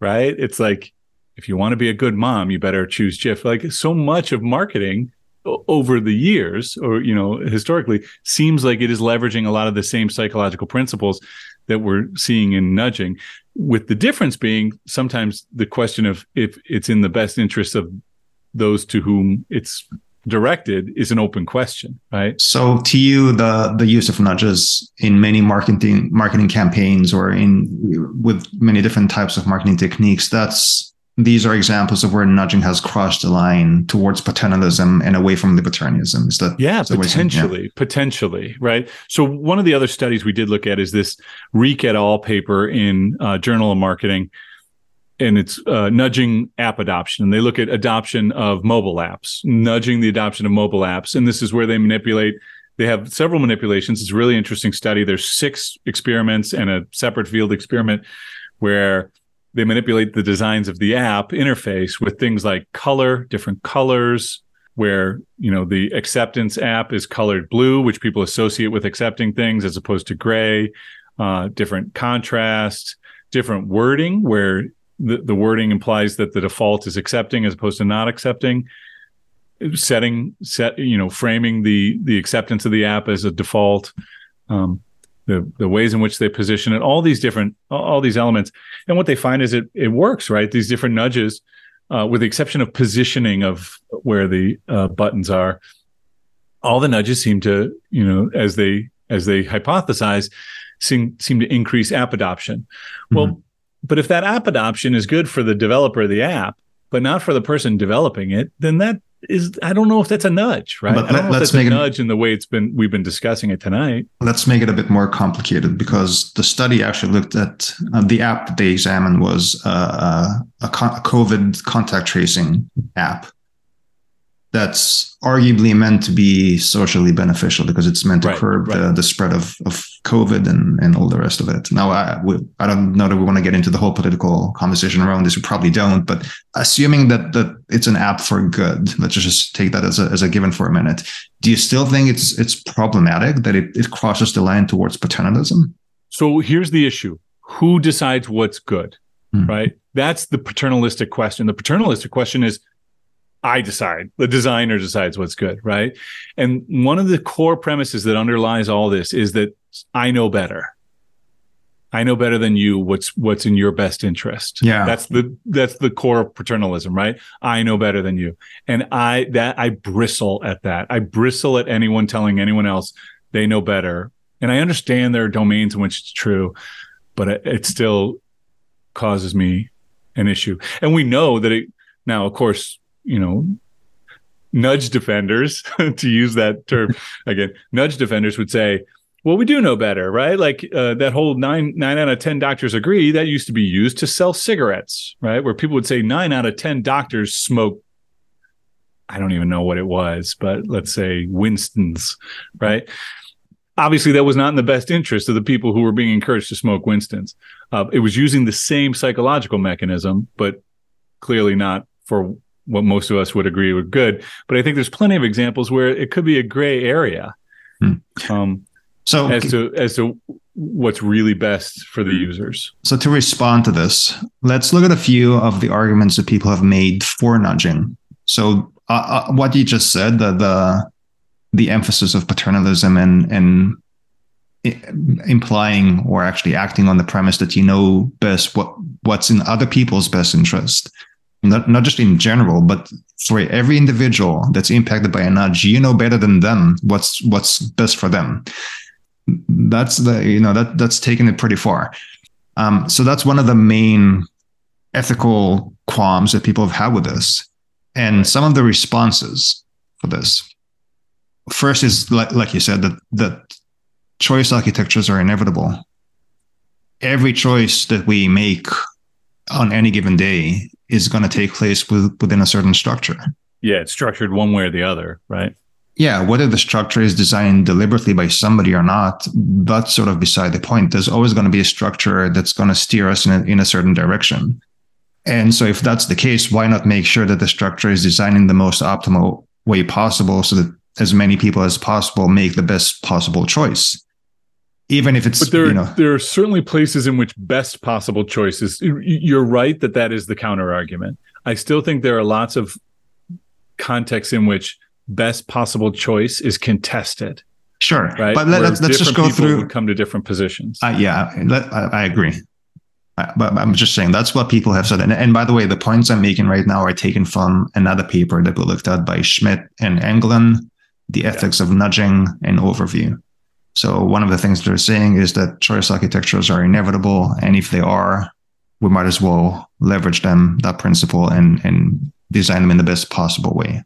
right? It's like if you want to be a good mom, you better choose Jif. Like so much of marketing over the years or you know historically seems like it is leveraging a lot of the same psychological principles that we're seeing in nudging. With the difference being sometimes the question of if it's in the best interest of those to whom it's directed is an open question right? So to you the the use of nudges in many marketing marketing campaigns or in with many different types of marketing techniques that's these are examples of where nudging has crossed the line towards paternalism and away from libertarianism. Is that yeah, is that potentially, yeah. potentially, right? So one of the other studies we did look at is this Reeck et al. paper in uh, Journal of Marketing, and it's uh, nudging app adoption. And they look at adoption of mobile apps, nudging the adoption of mobile apps, and this is where they manipulate. They have several manipulations. It's a really interesting study. There's six experiments and a separate field experiment where they manipulate the designs of the app interface with things like color, different colors, where you know the acceptance app is colored blue, which people associate with accepting things, as opposed to gray. Uh, different contrast, different wording, where the, the wording implies that the default is accepting as opposed to not accepting. Setting set, you know, framing the the acceptance of the app as a default. Um, the the ways in which they position it, all these different all these elements, and what they find is it it works right. These different nudges, uh, with the exception of positioning of where the uh, buttons are, all the nudges seem to you know as they as they hypothesize seem seem to increase app adoption. Mm-hmm. Well, but if that app adoption is good for the developer of the app, but not for the person developing it, then that is I don't know if that's a nudge, right? But I don't know if that's a it, nudge in the way it's been we've been discussing it tonight. Let's make it a bit more complicated because the study actually looked at uh, the app that they examined was uh, uh a, a COVID contact tracing app that's arguably meant to be socially beneficial because it's meant to right, curb right. The, the spread of, of COVID and, and all the rest of it. Now, I, we, I don't know that we want to get into the whole political conversation around this. We probably don't, but assuming that, that it's an app for good, let's just take that as a, as a given for a minute. Do you still think it's, it's problematic that it, it crosses the line towards paternalism? So here's the issue. Who decides what's good? Hmm. Right? That's the paternalistic question. The paternalistic question is I decide. The designer decides what's good, right? And one of the core premises that underlies all this is that I know better. I know better than you what's what's in your best interest. Yeah. That's the that's the core of paternalism, right? I know better than you. And I that I bristle at that. I bristle at anyone telling anyone else they know better. And I understand there are domains in which it's true, but it, it still causes me an issue. And we know that it now, of course, you know, nudge defenders, to use that term again, nudge defenders would say, well, we do know better, right? Like uh, that whole nine nine out of ten doctors agree that used to be used to sell cigarettes, right? Where people would say nine out of ten doctors smoke. I don't even know what it was, but let's say Winston's, right? Obviously, that was not in the best interest of the people who were being encouraged to smoke Winston's. Uh, it was using the same psychological mechanism, but clearly not for what most of us would agree were good. But I think there's plenty of examples where it could be a gray area. Hmm. Um, so as to as to what's really best for the users. So to respond to this, let's look at a few of the arguments that people have made for nudging. So uh, uh, what you just said, the the the emphasis of paternalism and and implying or actually acting on the premise that you know best what what's in other people's best interest not, not just in general but for every individual that's impacted by a nudge you know better than them what's what's best for them. That's the you know that that's taken it pretty far. Um, so that's one of the main ethical qualms that people have had with this. And some of the responses for this. First is like, like you said that that choice architectures are inevitable. Every choice that we make on any given day is going to take place with, within a certain structure. Yeah, it's structured one way or the other, right? Yeah, whether the structure is designed deliberately by somebody or not, that's sort of beside the point. There's always going to be a structure that's going to steer us in a, in a certain direction. And so, if that's the case, why not make sure that the structure is designed in the most optimal way possible so that as many people as possible make the best possible choice? Even if it's but there, you know. there are certainly places in which best possible choices you're right that that is the counter argument. I still think there are lots of contexts in which best possible choice is contested. Sure right? but let, us let's just go through people come to different positions. Uh, yeah let, I, I, agree. Uh, but i'm just saying that's what people have said. And, and by the way the points i'm making right now are taken from another paper that we looked at by schmidt and Engelen the ethics yeah. of nudging and overview so one of the things they're saying is that choice architectures are inevitable, and if they are, we might as well leverage them that principle and and design them in the best possible way.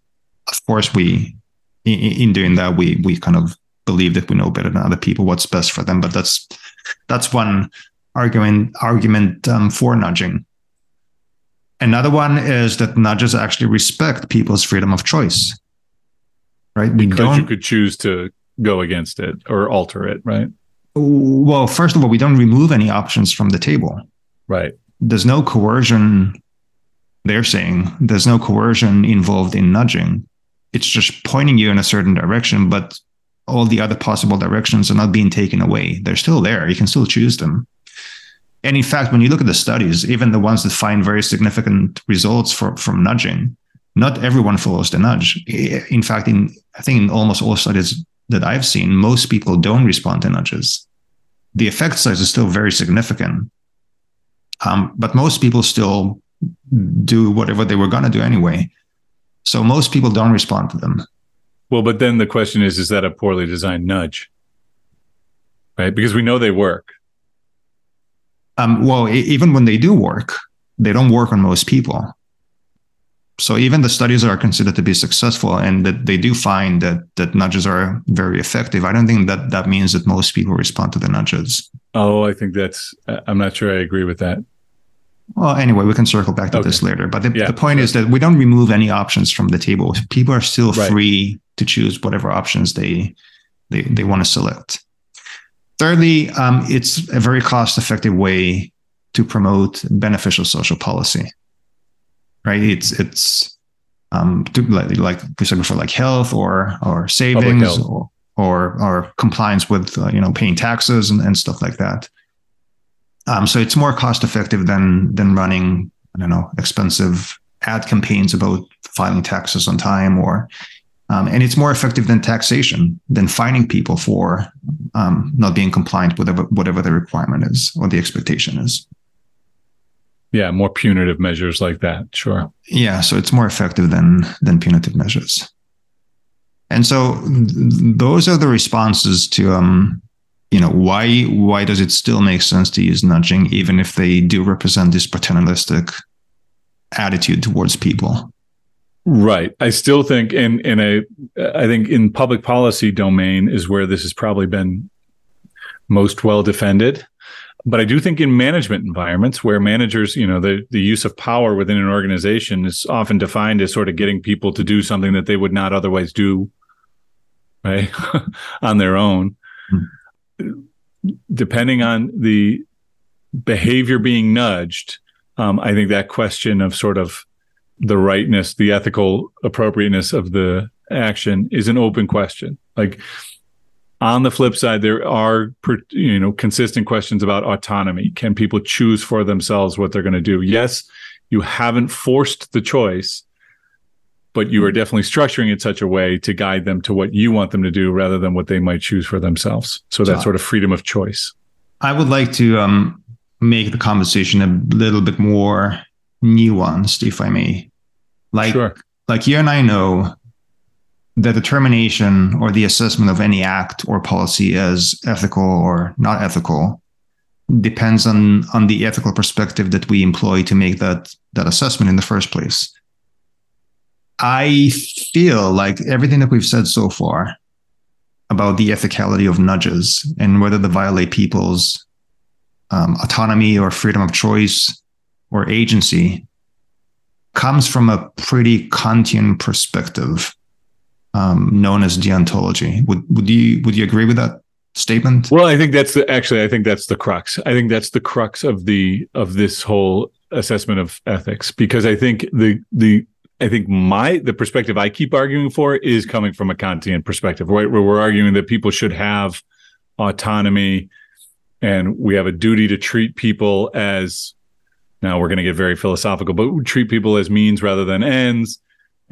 Of course, we in, in doing that we we kind of believe that we know better than other people what's best for them, but that's that's one argument argument um, for nudging. Another one is that nudges actually respect people's freedom of choice. Right? We because you could choose to go against it or alter it, right? Well, first of all, we don't remove any options from the table. Right. There's no coercion, they're saying, there's no coercion involved in nudging. It's just pointing you in a certain direction, but all the other possible directions are not being taken away. They're still there. You can still choose them. And in fact, when you look at the studies, even the ones that find very significant results for, from nudging, not everyone follows the nudge. In fact, in I think in almost all studies that I've seen, most people don't respond to nudges. The effect size is still very significant. Um, but most people still do whatever they were going to do anyway. So most people don't respond to them. Well, but then the question is is that a poorly designed nudge? Right? Because we know they work. Um, well, even when they do work, they don't work on most people so even the studies are considered to be successful and that they do find that that nudges are very effective i don't think that that means that most people respond to the nudges. Oh i think that's i'm not sure i agree with that. Well anyway we can circle back to okay. this later but the, yeah, the point is that we don't remove any options from the table. People are still right. free to choose whatever options they they, they want to select. Thirdly um, it's a very cost effective way to promote beneficial social policy right? It's it's um like like we said before, like health or or savings or, or or compliance with uh, you know paying taxes and, and stuff like that. Um, so it's more cost effective than than running I don't know expensive ad campaigns about filing taxes on time or um, and it's more effective than taxation than fining people for um, not being compliant with whatever, whatever the requirement is or the expectation is yeah more punitive measures like that sure. Yeah so it's more effective than than punitive measures. And so those are the responses to um you know why why does it still make sense to use nudging even if they do represent this paternalistic attitude towards people? Right. I still think in in a i think in public policy domain is where this has probably been most well defended but I do think in management environments where managers, you know, the, the use of power within an organization is often defined as sort of getting people to do something that they would not otherwise do, right, on their own. Mm-hmm. Depending on the behavior being nudged, um, I think that question of sort of the rightness, the ethical appropriateness of the action is an open question. Like On the flip side, there are you know consistent questions about autonomy. Can people choose for themselves what they're going to do? Yes, you haven't forced the choice, but you are definitely structuring it such a way to guide them to what you want them to do rather than what they might choose for themselves. So that sort of freedom of choice. I would like to um, make the conversation a little bit more nuanced, if I may. Like, sure. like you and I know the determination or the assessment of any act or policy as ethical or not ethical depends on on the ethical perspective that we employ to make that that assessment in the first place. I feel like everything that we've said so far about the ethicality of nudges and whether they violate people's um, autonomy or freedom of choice or agency comes from a pretty Kantian perspective um, known as deontology. Would would you would you agree with that statement? Well, I think that's the actually I think that's the crux. I think that's the crux of the of this whole assessment of ethics because I think the the I think my the perspective I keep arguing for is coming from a Kantian perspective, right? Where we're arguing that people should have autonomy and we have a duty to treat people as now we're going to get very philosophical, but treat people as means rather than ends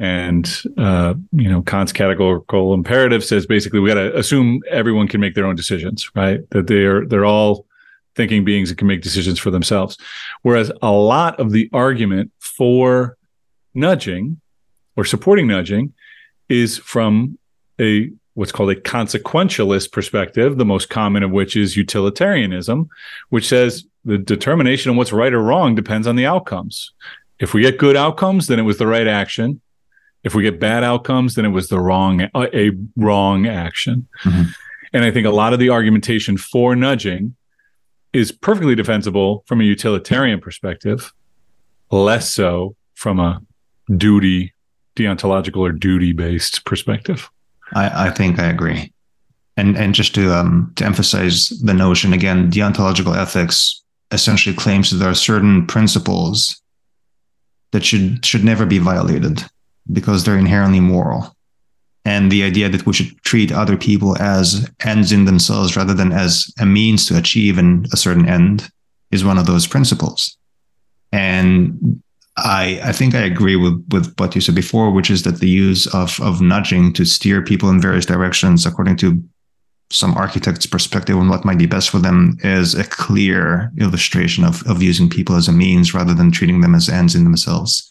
and uh, you know, Kant's categorical imperative says basically we got to assume everyone can make their own decisions, right? That they're they're all thinking beings that can make decisions for themselves. Whereas a lot of the argument for nudging or supporting nudging is from a what's called a consequentialist perspective, the most common of which is utilitarianism, which says the determination of what's right or wrong depends on the outcomes. If we get good outcomes, then it was the right action. If we get bad outcomes, then it was the wrong a wrong action. Mm-hmm. And I think a lot of the argumentation for nudging is perfectly defensible from a utilitarian perspective, less so from a duty, deontological or duty based perspective. I, I think I agree. And and just to um, to emphasize the notion again, deontological ethics essentially claims that there are certain principles that should should never be violated because they're inherently moral. And the idea that we should treat other people as ends in themselves rather than as a means to achieve an, a certain end is one of those principles. And I, I think I agree with, with what you said before, which is that the use of, of nudging to steer people in various directions according to some architect's perspective on what might be best for them is a clear illustration of, of using people as a means rather than treating them as ends in themselves.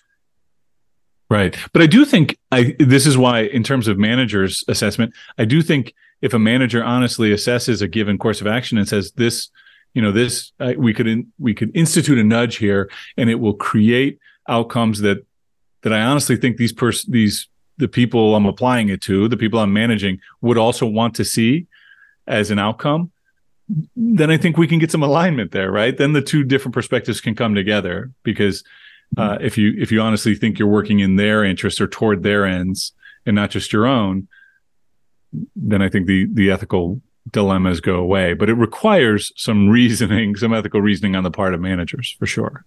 Right. But I do think I this is why in terms of managers assessment, I do think if a manager honestly assesses a given course of action and says this, you know, this uh, we could in, we could institute a nudge here and it will create outcomes that that I honestly think these pers- these the people I'm applying it to, the people I'm managing would also want to see as an outcome, then I think we can get some alignment there, right? Then the two different perspectives can come together because uh, if you if you honestly think you're working in their interests or toward their ends and not just your own, then I think the the ethical dilemmas go away. But it requires some reasoning, some ethical reasoning on the part of managers for sure.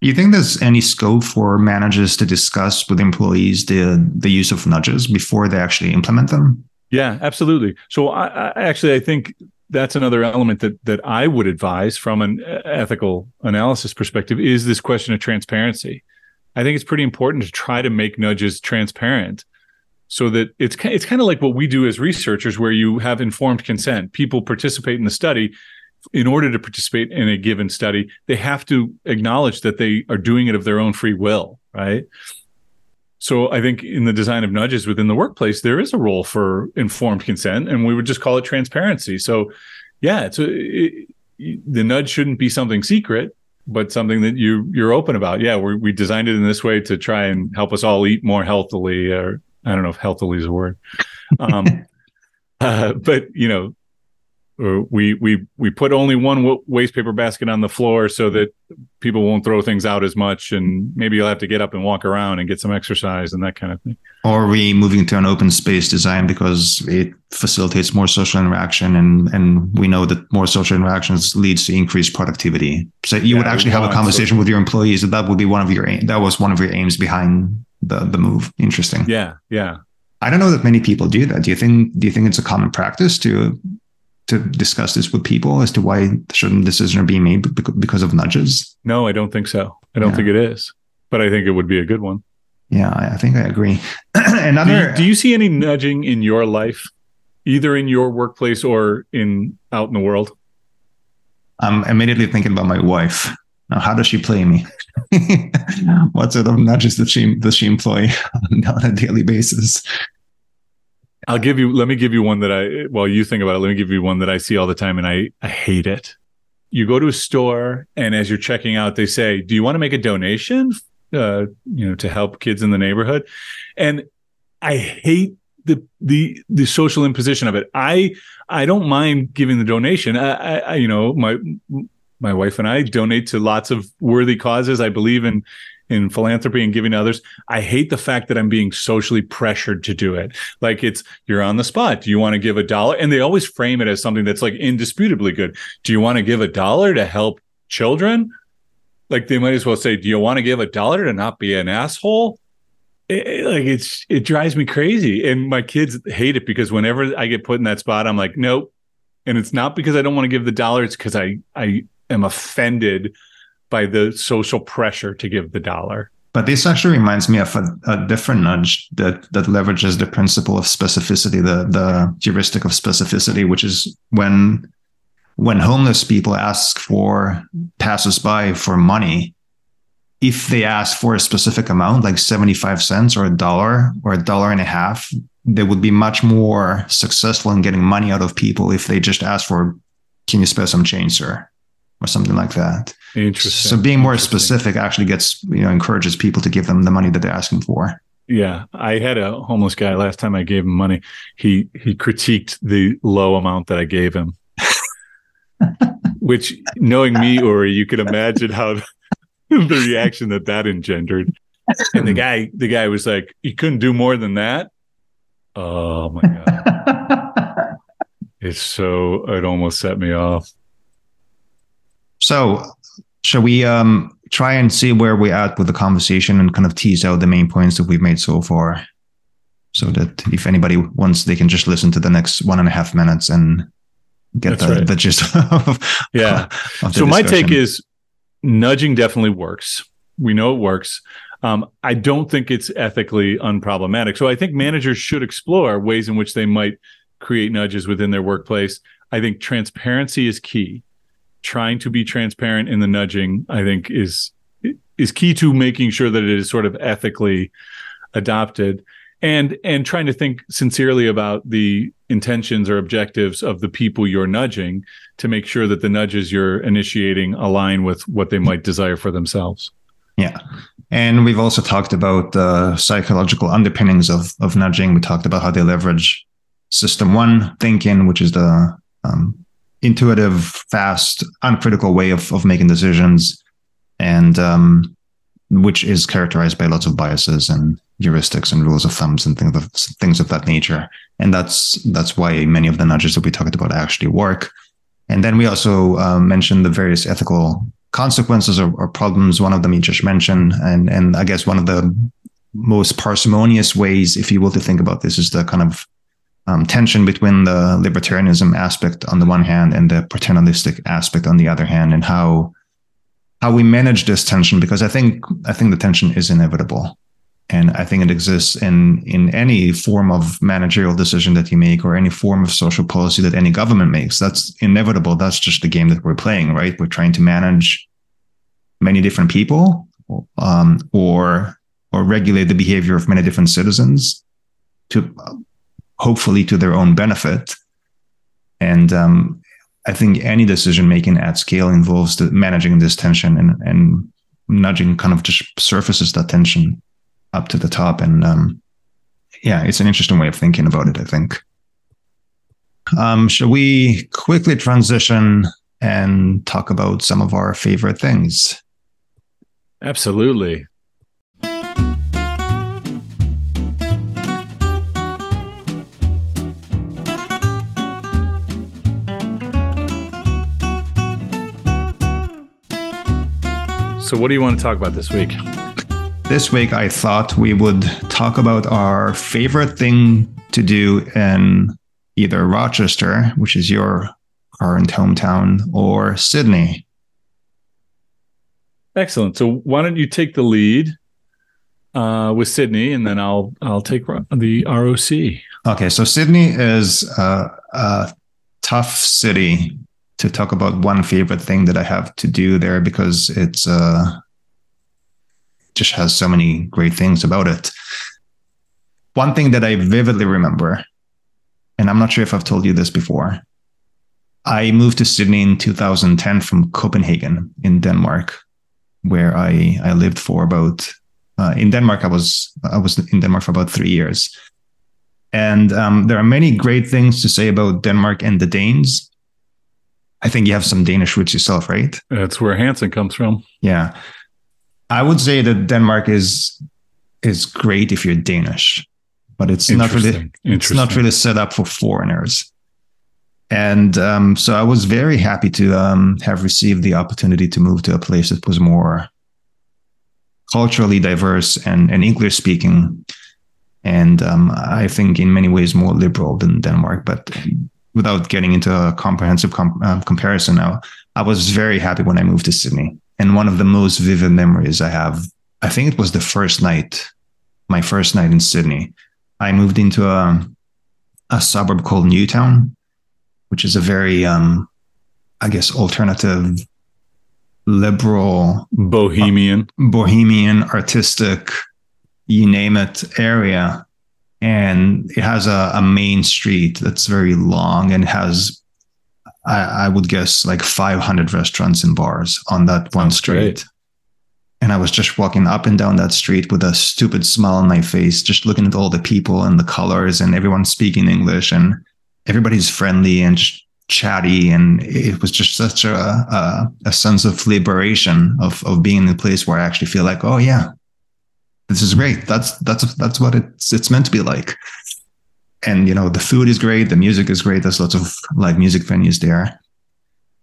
You think there's any scope for managers to discuss with employees the the use of nudges before they actually implement them? Yeah, absolutely. So I, I actually I think that's another element that that I would advise from an uh, ethical analysis perspective is this question of transparency. I think it's pretty important to try to make nudges transparent so that it's it's kind of like what we do as researchers where you have informed consent. People participate in the study in order to participate in a given study, they have to acknowledge that they are doing it of their own free will, right? So I think in the design of nudges within the workplace, there is a role for informed consent, and we would just call it transparency. So, yeah, it's a, it, the nudge shouldn't be something secret, but something that you you're open about. Yeah, we we designed it in this way to try and help us all eat more healthily, or I don't know if healthily is a word. Um, uh, but you know, Uh, we we we put only one waste paper basket on the floor so that people won't throw things out as much and maybe you'll have to get up and walk around and get some exercise and that kind of thing. Or we moving to an open space design because it facilitates more social interaction and and we know that more social interactions leads to increased productivity? So you yeah, would actually have a conversation with your employees that that would be one of your that was one of your aims behind the the move. Interesting. Yeah yeah. I don't know that many people do that. Do you think? Do you think it's a common practice to to discuss this with people as to why certain decisions are being made because of nudges? No, I don't think so. I don't yeah. think it is, but I think it would be a good one. Yeah, I think I agree. Another, do you, do you see any nudging in your life, either in your workplace or in out in the world? I'm immediately thinking about my wife. Now, how does she play me? what sort of nudges does she does she employ on a daily basis? I'll give you. Let me give you one that I. Well, you think about it. Let me give you one that I see all the time, and I I hate it. You go to a store, and as you're checking out, they say, "Do you want to make a donation? Uh, you know, to help kids in the neighborhood?" And I hate the the the social imposition of it. I I don't mind giving the donation. I, I you know my my wife and I donate to lots of worthy causes. I believe in in philanthropy and giving to others. I hate the fact that I'm being socially pressured to do it. Like it's you're on the spot. Do you want to give a dollar? And they always frame it as something that's like indisputably good. Do you want to give a dollar to help children? Like they might as well say, do you want to give a dollar to not be an asshole? It, like it's it drives me crazy and my kids hate it because whenever i get put in that spot i'm like nope and it's not because i don't want to give the dollar it's because i i am offended by the social pressure to give the dollar. But this actually reminds me of a, a, different nudge that that leverages the principle of specificity, the the heuristic of specificity, which is when when homeless people ask for passersby for money, if they ask for a specific amount, like 75 cents or a dollar or a dollar and a half, they would be much more successful in getting money out of people if they just ask for, can you spare some change, sir? or something like that. Interesting. So being more specific actually gets you know encourages people to give them the money that they're asking for. Yeah, I had a homeless guy last time I gave him money. He he critiqued the low amount that I gave him. Which knowing me or you can imagine how the reaction that that engendered. And the hmm. guy the guy was like, "You couldn't do more than that?" Oh my god. it's so it almost set me off. So, shall we um, try and see where we're at with the conversation and kind of tease out the main points that we've made so far? So that if anybody wants, they can just listen to the next one and a half minutes and get the, right. the gist of yeah. Of so, my take is nudging definitely works. We know it works. Um, I don't think it's ethically unproblematic. So I think managers should explore ways in which they might create nudges within their workplace. I think transparency is key trying to be transparent in the nudging, I think is is key to making sure that it is sort of ethically adopted and and trying to think sincerely about the intentions or objectives of the people you're nudging to make sure that the nudges you're initiating align with what they might desire for themselves. Yeah. And we've also talked about the psychological underpinnings of, of nudging. We talked about how they leverage system one thinking, which is the um, intuitive, fast, uncritical way of, of making decisions, and um, which is characterized by lots of biases and heuristics and rules of thumbs and things of things of that nature. And that's that's why many of the nudges that we talked about actually work. And then we also uh, mentioned the various ethical consequences or, or, problems. One of them you just mentioned, and and I guess one of the most parsimonious ways, if you will, to think about this is the kind of um, tension between the libertarianism aspect on the one hand and the paternalistic aspect on the other hand, and how how we manage this tension. Because I think I think the tension is inevitable, and I think it exists in in any form of managerial decision that you make or any form of social policy that any government makes. That's inevitable. That's just the game that we're playing, right? We're trying to manage many different people, um, or or regulate the behavior of many different citizens to hopefully to their own benefit. And um, I think any decision making at scale involves managing this tension and, and nudging kind of just surfaces that tension up to the top. And um, yeah, it's an interesting way of thinking about it, I think. Um, shall we quickly transition and talk about some of our favorite things? Absolutely. So, what do you want to talk about this week? This week, I thought we would talk about our favorite thing to do in either Rochester, which is your current hometown, or Sydney. Excellent. So why don't you take the lead uh, with Sydney, and then I'll I'll take the ROC. Okay, so Sydney is a, a tough city to talk about one favorite thing that I have to do there because it's uh, just has so many great things about it. One thing that I vividly remember, and I'm not sure if I've told you this before, I moved to Sydney in 2010 from Copenhagen in Denmark, where I I lived for about uh, in Denmark. I was I was in Denmark for about three years, and um, there are many great things to say about Denmark and the Danes. I think you have some Danish roots yourself, right? That's where Hansen comes from. Yeah, I would say that Denmark is is great if you're Danish, but it's not really it's not really set up for foreigners. And um, so I was very happy to um, have received the opportunity to move to a place that was more culturally diverse and, and English speaking. And um, I think in many ways more liberal than Denmark. But without getting into a comprehensive com- uh, comparison now, I was very happy when I moved to Sydney. And one of the most vivid memories I have, I think it was the first night, my first night in Sydney. I moved into a, a suburb called Newtown, which is a very, um, I guess, alternative, liberal, bohemian, uh, bohemian, artistic, you name it, area. And it has a, a main street that's very long and has I, I, would guess like 500 restaurants and bars on that one street. Great. And I was just walking up and down that street with a stupid smile on my face, just looking at all the people and the colors and everyone speaking English and everybody's friendly and chatty. And it was just such a, a, a sense of liberation of, of being in a place where I actually feel like, oh yeah, this is great. That's, that's, that's what it's, it's meant to be like and you know the food is great the music is great there's lots of live music venues there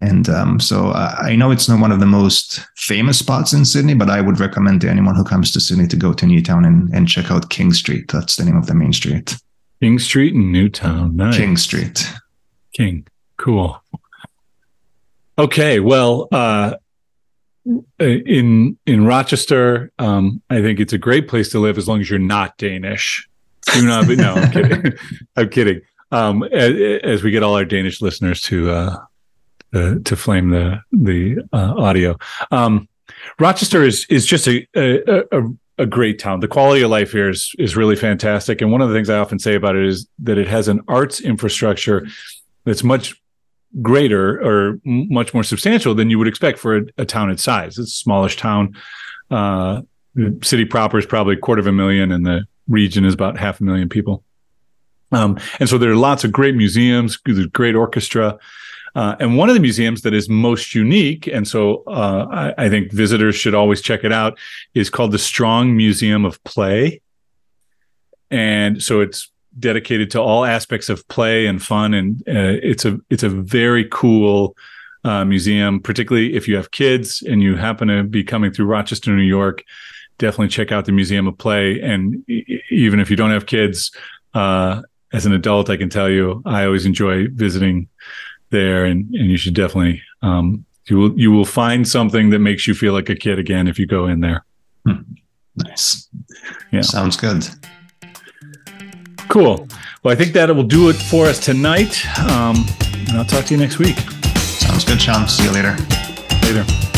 and um, so I know it's not one of the most famous spots in Sydney, but I would recommend to anyone who comes to Sydney to go to Newtown and, and check out King Street. That's the name of the main street. King Street in Newtown. Nice. King Street. King. Cool. Okay. Well, uh, in in Rochester, um, I think it's a great place to live as long as you're not Danish. Do not be. No, I'm kidding. I'm kidding. Um, as, as, we get all our Danish listeners to uh, uh, to flame the the uh, audio, um, Rochester is is just a, a, a a great town. The quality of life here is is really fantastic. And one of the things I often say about it is that it has an arts infrastructure that's much greater or much more substantial than you would expect for a, a town its size. It's a smallish town. Uh, the city proper is probably a quarter of a million, and the region is about half a million people. Um, and so there are lots of great museums, great orchestra. Uh, and one of the museums that is most unique, and so uh, I, I, think visitors should always check it out, is called the Strong Museum of Play. And so it's dedicated to all aspects of play and fun, and uh, it's a it's a very cool uh, museum, particularly if you have kids and you happen to be coming through Rochester, New York definitely check out the Museum of Play. And even if you don't have kids, uh, as an adult, I can tell you, I always enjoy visiting there, and and you should definitely um, you will you will find something that makes you feel like a kid again if you go in there. Hmm. Nice. Yeah. Sounds good. Cool. Well, I think that will do it for us tonight. Um, and I'll talk to you next week. Sounds good, Sean. See you later. Later.